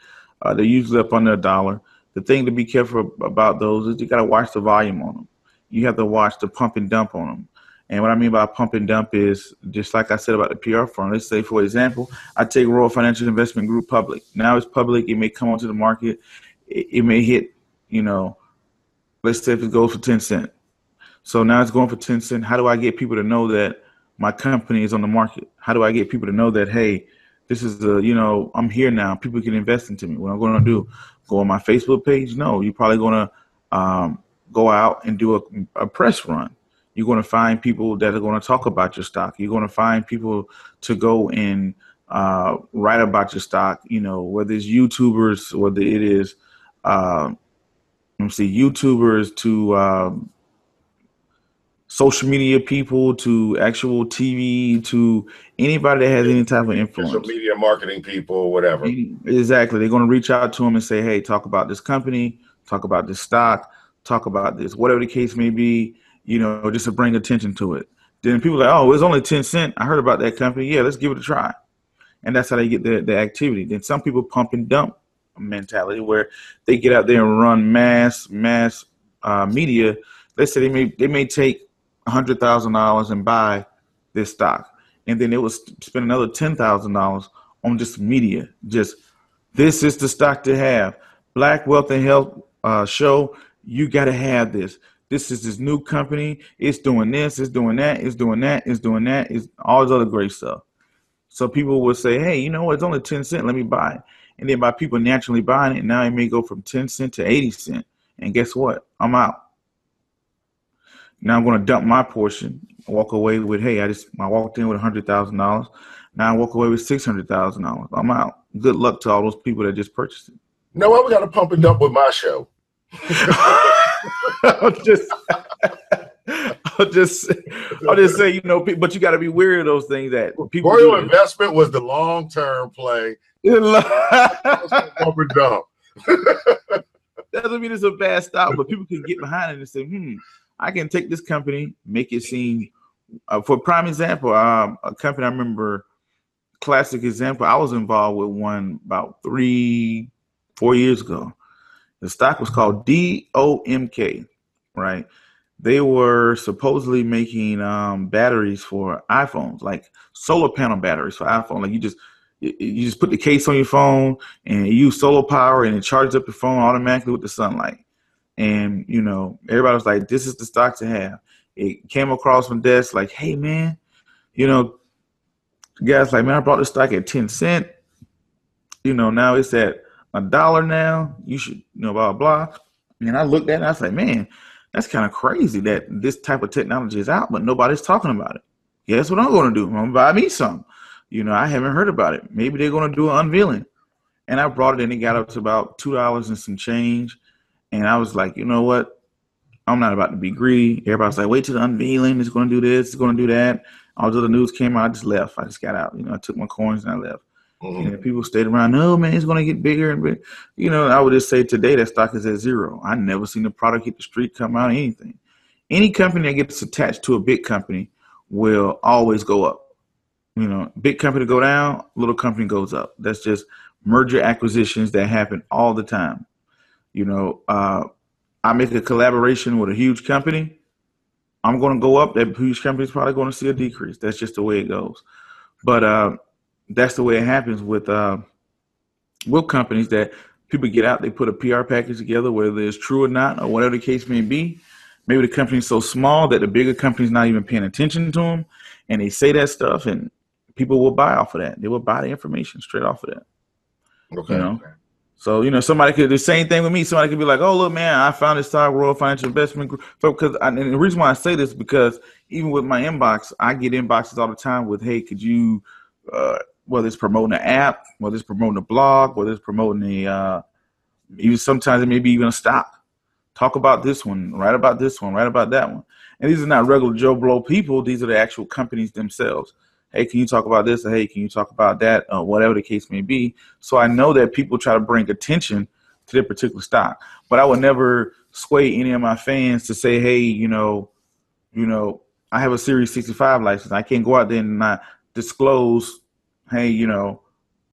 Uh, they're usually up under a dollar. The thing to be careful about those is you got to watch the volume on them. You have to watch the pump and dump on them. And what I mean by pump and dump is just like I said about the PR firm. Let's say, for example, I take Royal Financial Investment Group public. Now it's public. It may come onto the market. It, it may hit, you know, let's say if it goes for 10 cent. So now it's going for 10 cent. How do I get people to know that my company is on the market? How do I get people to know that, hey, this is the, you know, I'm here now. People can invest into me. What I'm going to do? Go on my Facebook page? No, you're probably going to um, go out and do a, a press run you're going to find people that are going to talk about your stock. You're going to find people to go and uh, write about your stock. You know, whether it's YouTubers, whether it is, uh, let me see, YouTubers to um, social media people to actual TV to anybody that has any type of influence. Social media marketing people, whatever. Exactly. They're going to reach out to them and say, hey, talk about this company, talk about this stock, talk about this, whatever the case may be you know, just to bring attention to it. Then people are like, oh, it's only 10 cent. I heard about that company. Yeah, let's give it a try. And that's how they get the, the activity. Then some people pump and dump mentality where they get out there and run mass, mass uh, media. Let's say they may, they may take $100,000 and buy this stock. And then they will spend another $10,000 on just media. Just this is the stock to have. Black Wealth and Health uh, show, you got to have this. This is this new company. It's doing this. It's doing that. It's doing that. It's doing that. It's all this other great stuff. So people will say, "Hey, you know what? It's only ten cent. Let me buy it." And then by people naturally buying it, now it may go from ten cent to eighty cent. And guess what? I'm out. Now I'm going to dump my portion. Walk away with, "Hey, I just I walked in with a hundred thousand dollars. Now I walk away with six hundred thousand dollars. I'm out. Good luck to all those people that just purchased it." No, we got to pump and dump with my show? I'll just, I'll just, I'll just say, you know, but you got to be wary of those things that people. Royal investment was the long term play. Over dump. Doesn't mean it's a bad stop, but people can get behind it and say, hmm, I can take this company, make it seem. Uh, for prime example, um, a company I remember, classic example. I was involved with one about three, four years ago the stock was called DOMK, right? They were supposedly making um, batteries for iPhones, like solar panel batteries for iPhone. Like you just you just put the case on your phone and use solar power and it charges up your phone automatically with the sunlight. And you know, everybody was like, "This is the stock to have." It came across from desk like, "Hey, man, you know, guys like, man, I bought the stock at ten cent. You know, now it's at a dollar now. You should, you know, blah, blah. And I looked at it I said, man, that's kind of crazy that this type of technology is out, but nobody's talking about it. Guess what I'm going to do? I'm going to buy me some. You know, I haven't heard about it. Maybe they're going to do an unveiling. And I brought it in. It got up to about $2 and some change. And I was like, you know what? I'm not about to be greedy. Everybody's like, wait till the unveiling. It's going to do this. It's going to do that. All the news came out. I just left. I just got out. You know, I took my coins and I left. Mm-hmm. And people stayed around, oh man, it's to get bigger and bigger. You know, I would just say today that stock is at zero. I never seen a product hit the street come out, of anything. Any company that gets attached to a big company will always go up. You know, big company go down, little company goes up. That's just merger acquisitions that happen all the time. You know, uh, I make a collaboration with a huge company, I'm to go up. That huge company is probably to see a decrease. That's just the way it goes. But uh, that's the way it happens with uh, with companies that people get out, they put a PR package together, whether it's true or not, or whatever the case may be. Maybe the company's so small that the bigger company's not even paying attention to them, and they say that stuff, and people will buy off of that. They will buy the information straight off of that. Okay. You know? So you know, somebody could the same thing with me. Somebody could be like, "Oh, look, man, I found this stock, Royal Financial Investment Group." Because and the reason why I say this because even with my inbox, I get inboxes all the time with, "Hey, could you?" Uh, whether it's promoting an app, whether it's promoting a blog, whether it's promoting a, uh, even sometimes it may be even a stock. Talk about this one, write about this one, write about that one. And these are not regular Joe Blow people. These are the actual companies themselves. Hey, can you talk about this? Or, hey, can you talk about that? Uh, whatever the case may be. So I know that people try to bring attention to their particular stock, but I would never sway any of my fans to say, hey, you know, you know, I have a Series 65 license. I can't go out there and not disclose, hey, you know,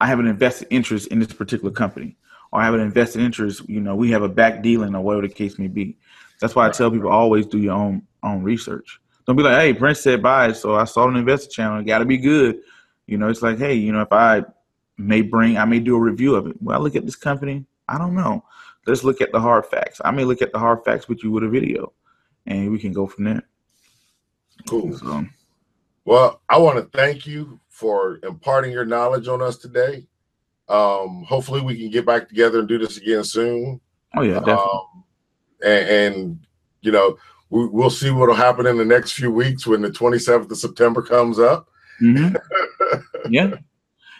I have an invested interest in this particular company, or I have an invested interest. You know, we have a back dealing, or whatever the case may be. That's why I tell people always do your own own research. Don't be like, hey, Prince said buy, so I saw an investor channel. It got to be good. You know, it's like, hey, you know, if I may bring, I may do a review of it. Well, look at this company. I don't know. Let's look at the hard facts. I may look at the hard facts with you with a video, and we can go from there. Cool. So, well, I want to thank you for imparting your knowledge on us today. Um, hopefully, we can get back together and do this again soon. Oh yeah, definitely. Um, and, and you know, we, will see what will happen in the next few weeks when the 27th of September comes up. Mm-hmm. yeah,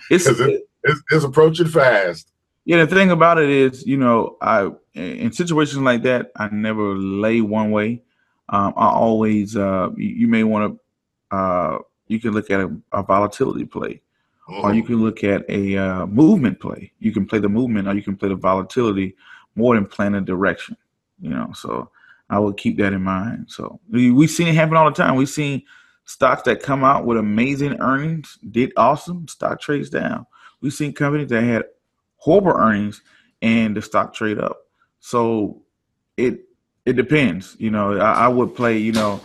it's, it, it's, it's approaching fast. Yeah, the thing about it is, you know, I in situations like that, I never lay one way. Um, I always, uh, you, you may want to, uh, you can look at a, a volatility play, mm-hmm. or you can look at a uh, movement play. You can play the movement, or you can play the volatility more than plan a direction. You know, so I would keep that in mind. So we we seen it happen all the time. We've seen stocks that come out with amazing earnings, did awesome, stock trades down. We've seen companies that had horrible earnings and the stock trade up. So it it depends. You know, I, I would play. You know,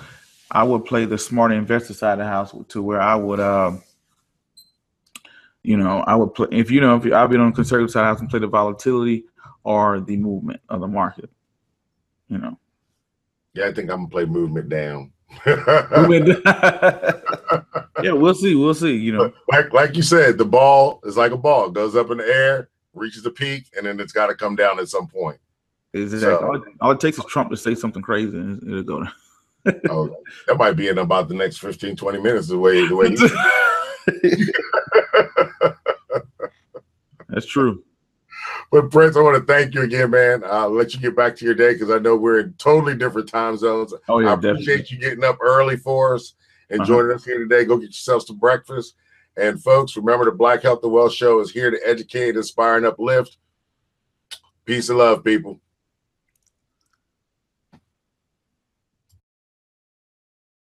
I would play the smart investor side of the house to where I would. Um, you know, I would play if you know if I've been on the conservative side of the house and play the volatility or the movement of the market. You know. Yeah, I think I'm gonna play movement down. yeah, we'll see. We'll see. You know, like like you said, the ball is like a ball. It goes up in the air, reaches the peak, and then it's got to come down at some point. Exactly. So, all, all, it takes is Trump to say something crazy, and it'll go. Down. Oh, that might be in about the next 15, 20 minutes. The way the way. That's true. But Prince, I want to thank you again, man. I'll let you get back to your day because I know we're in totally different time zones. Oh yeah, I appreciate definitely. you getting up early for us and uh-huh. joining us here today. Go get yourselves some breakfast. And folks, remember the Black Health and Wealth Show is here to educate, inspire, and uplift. Peace and love, people.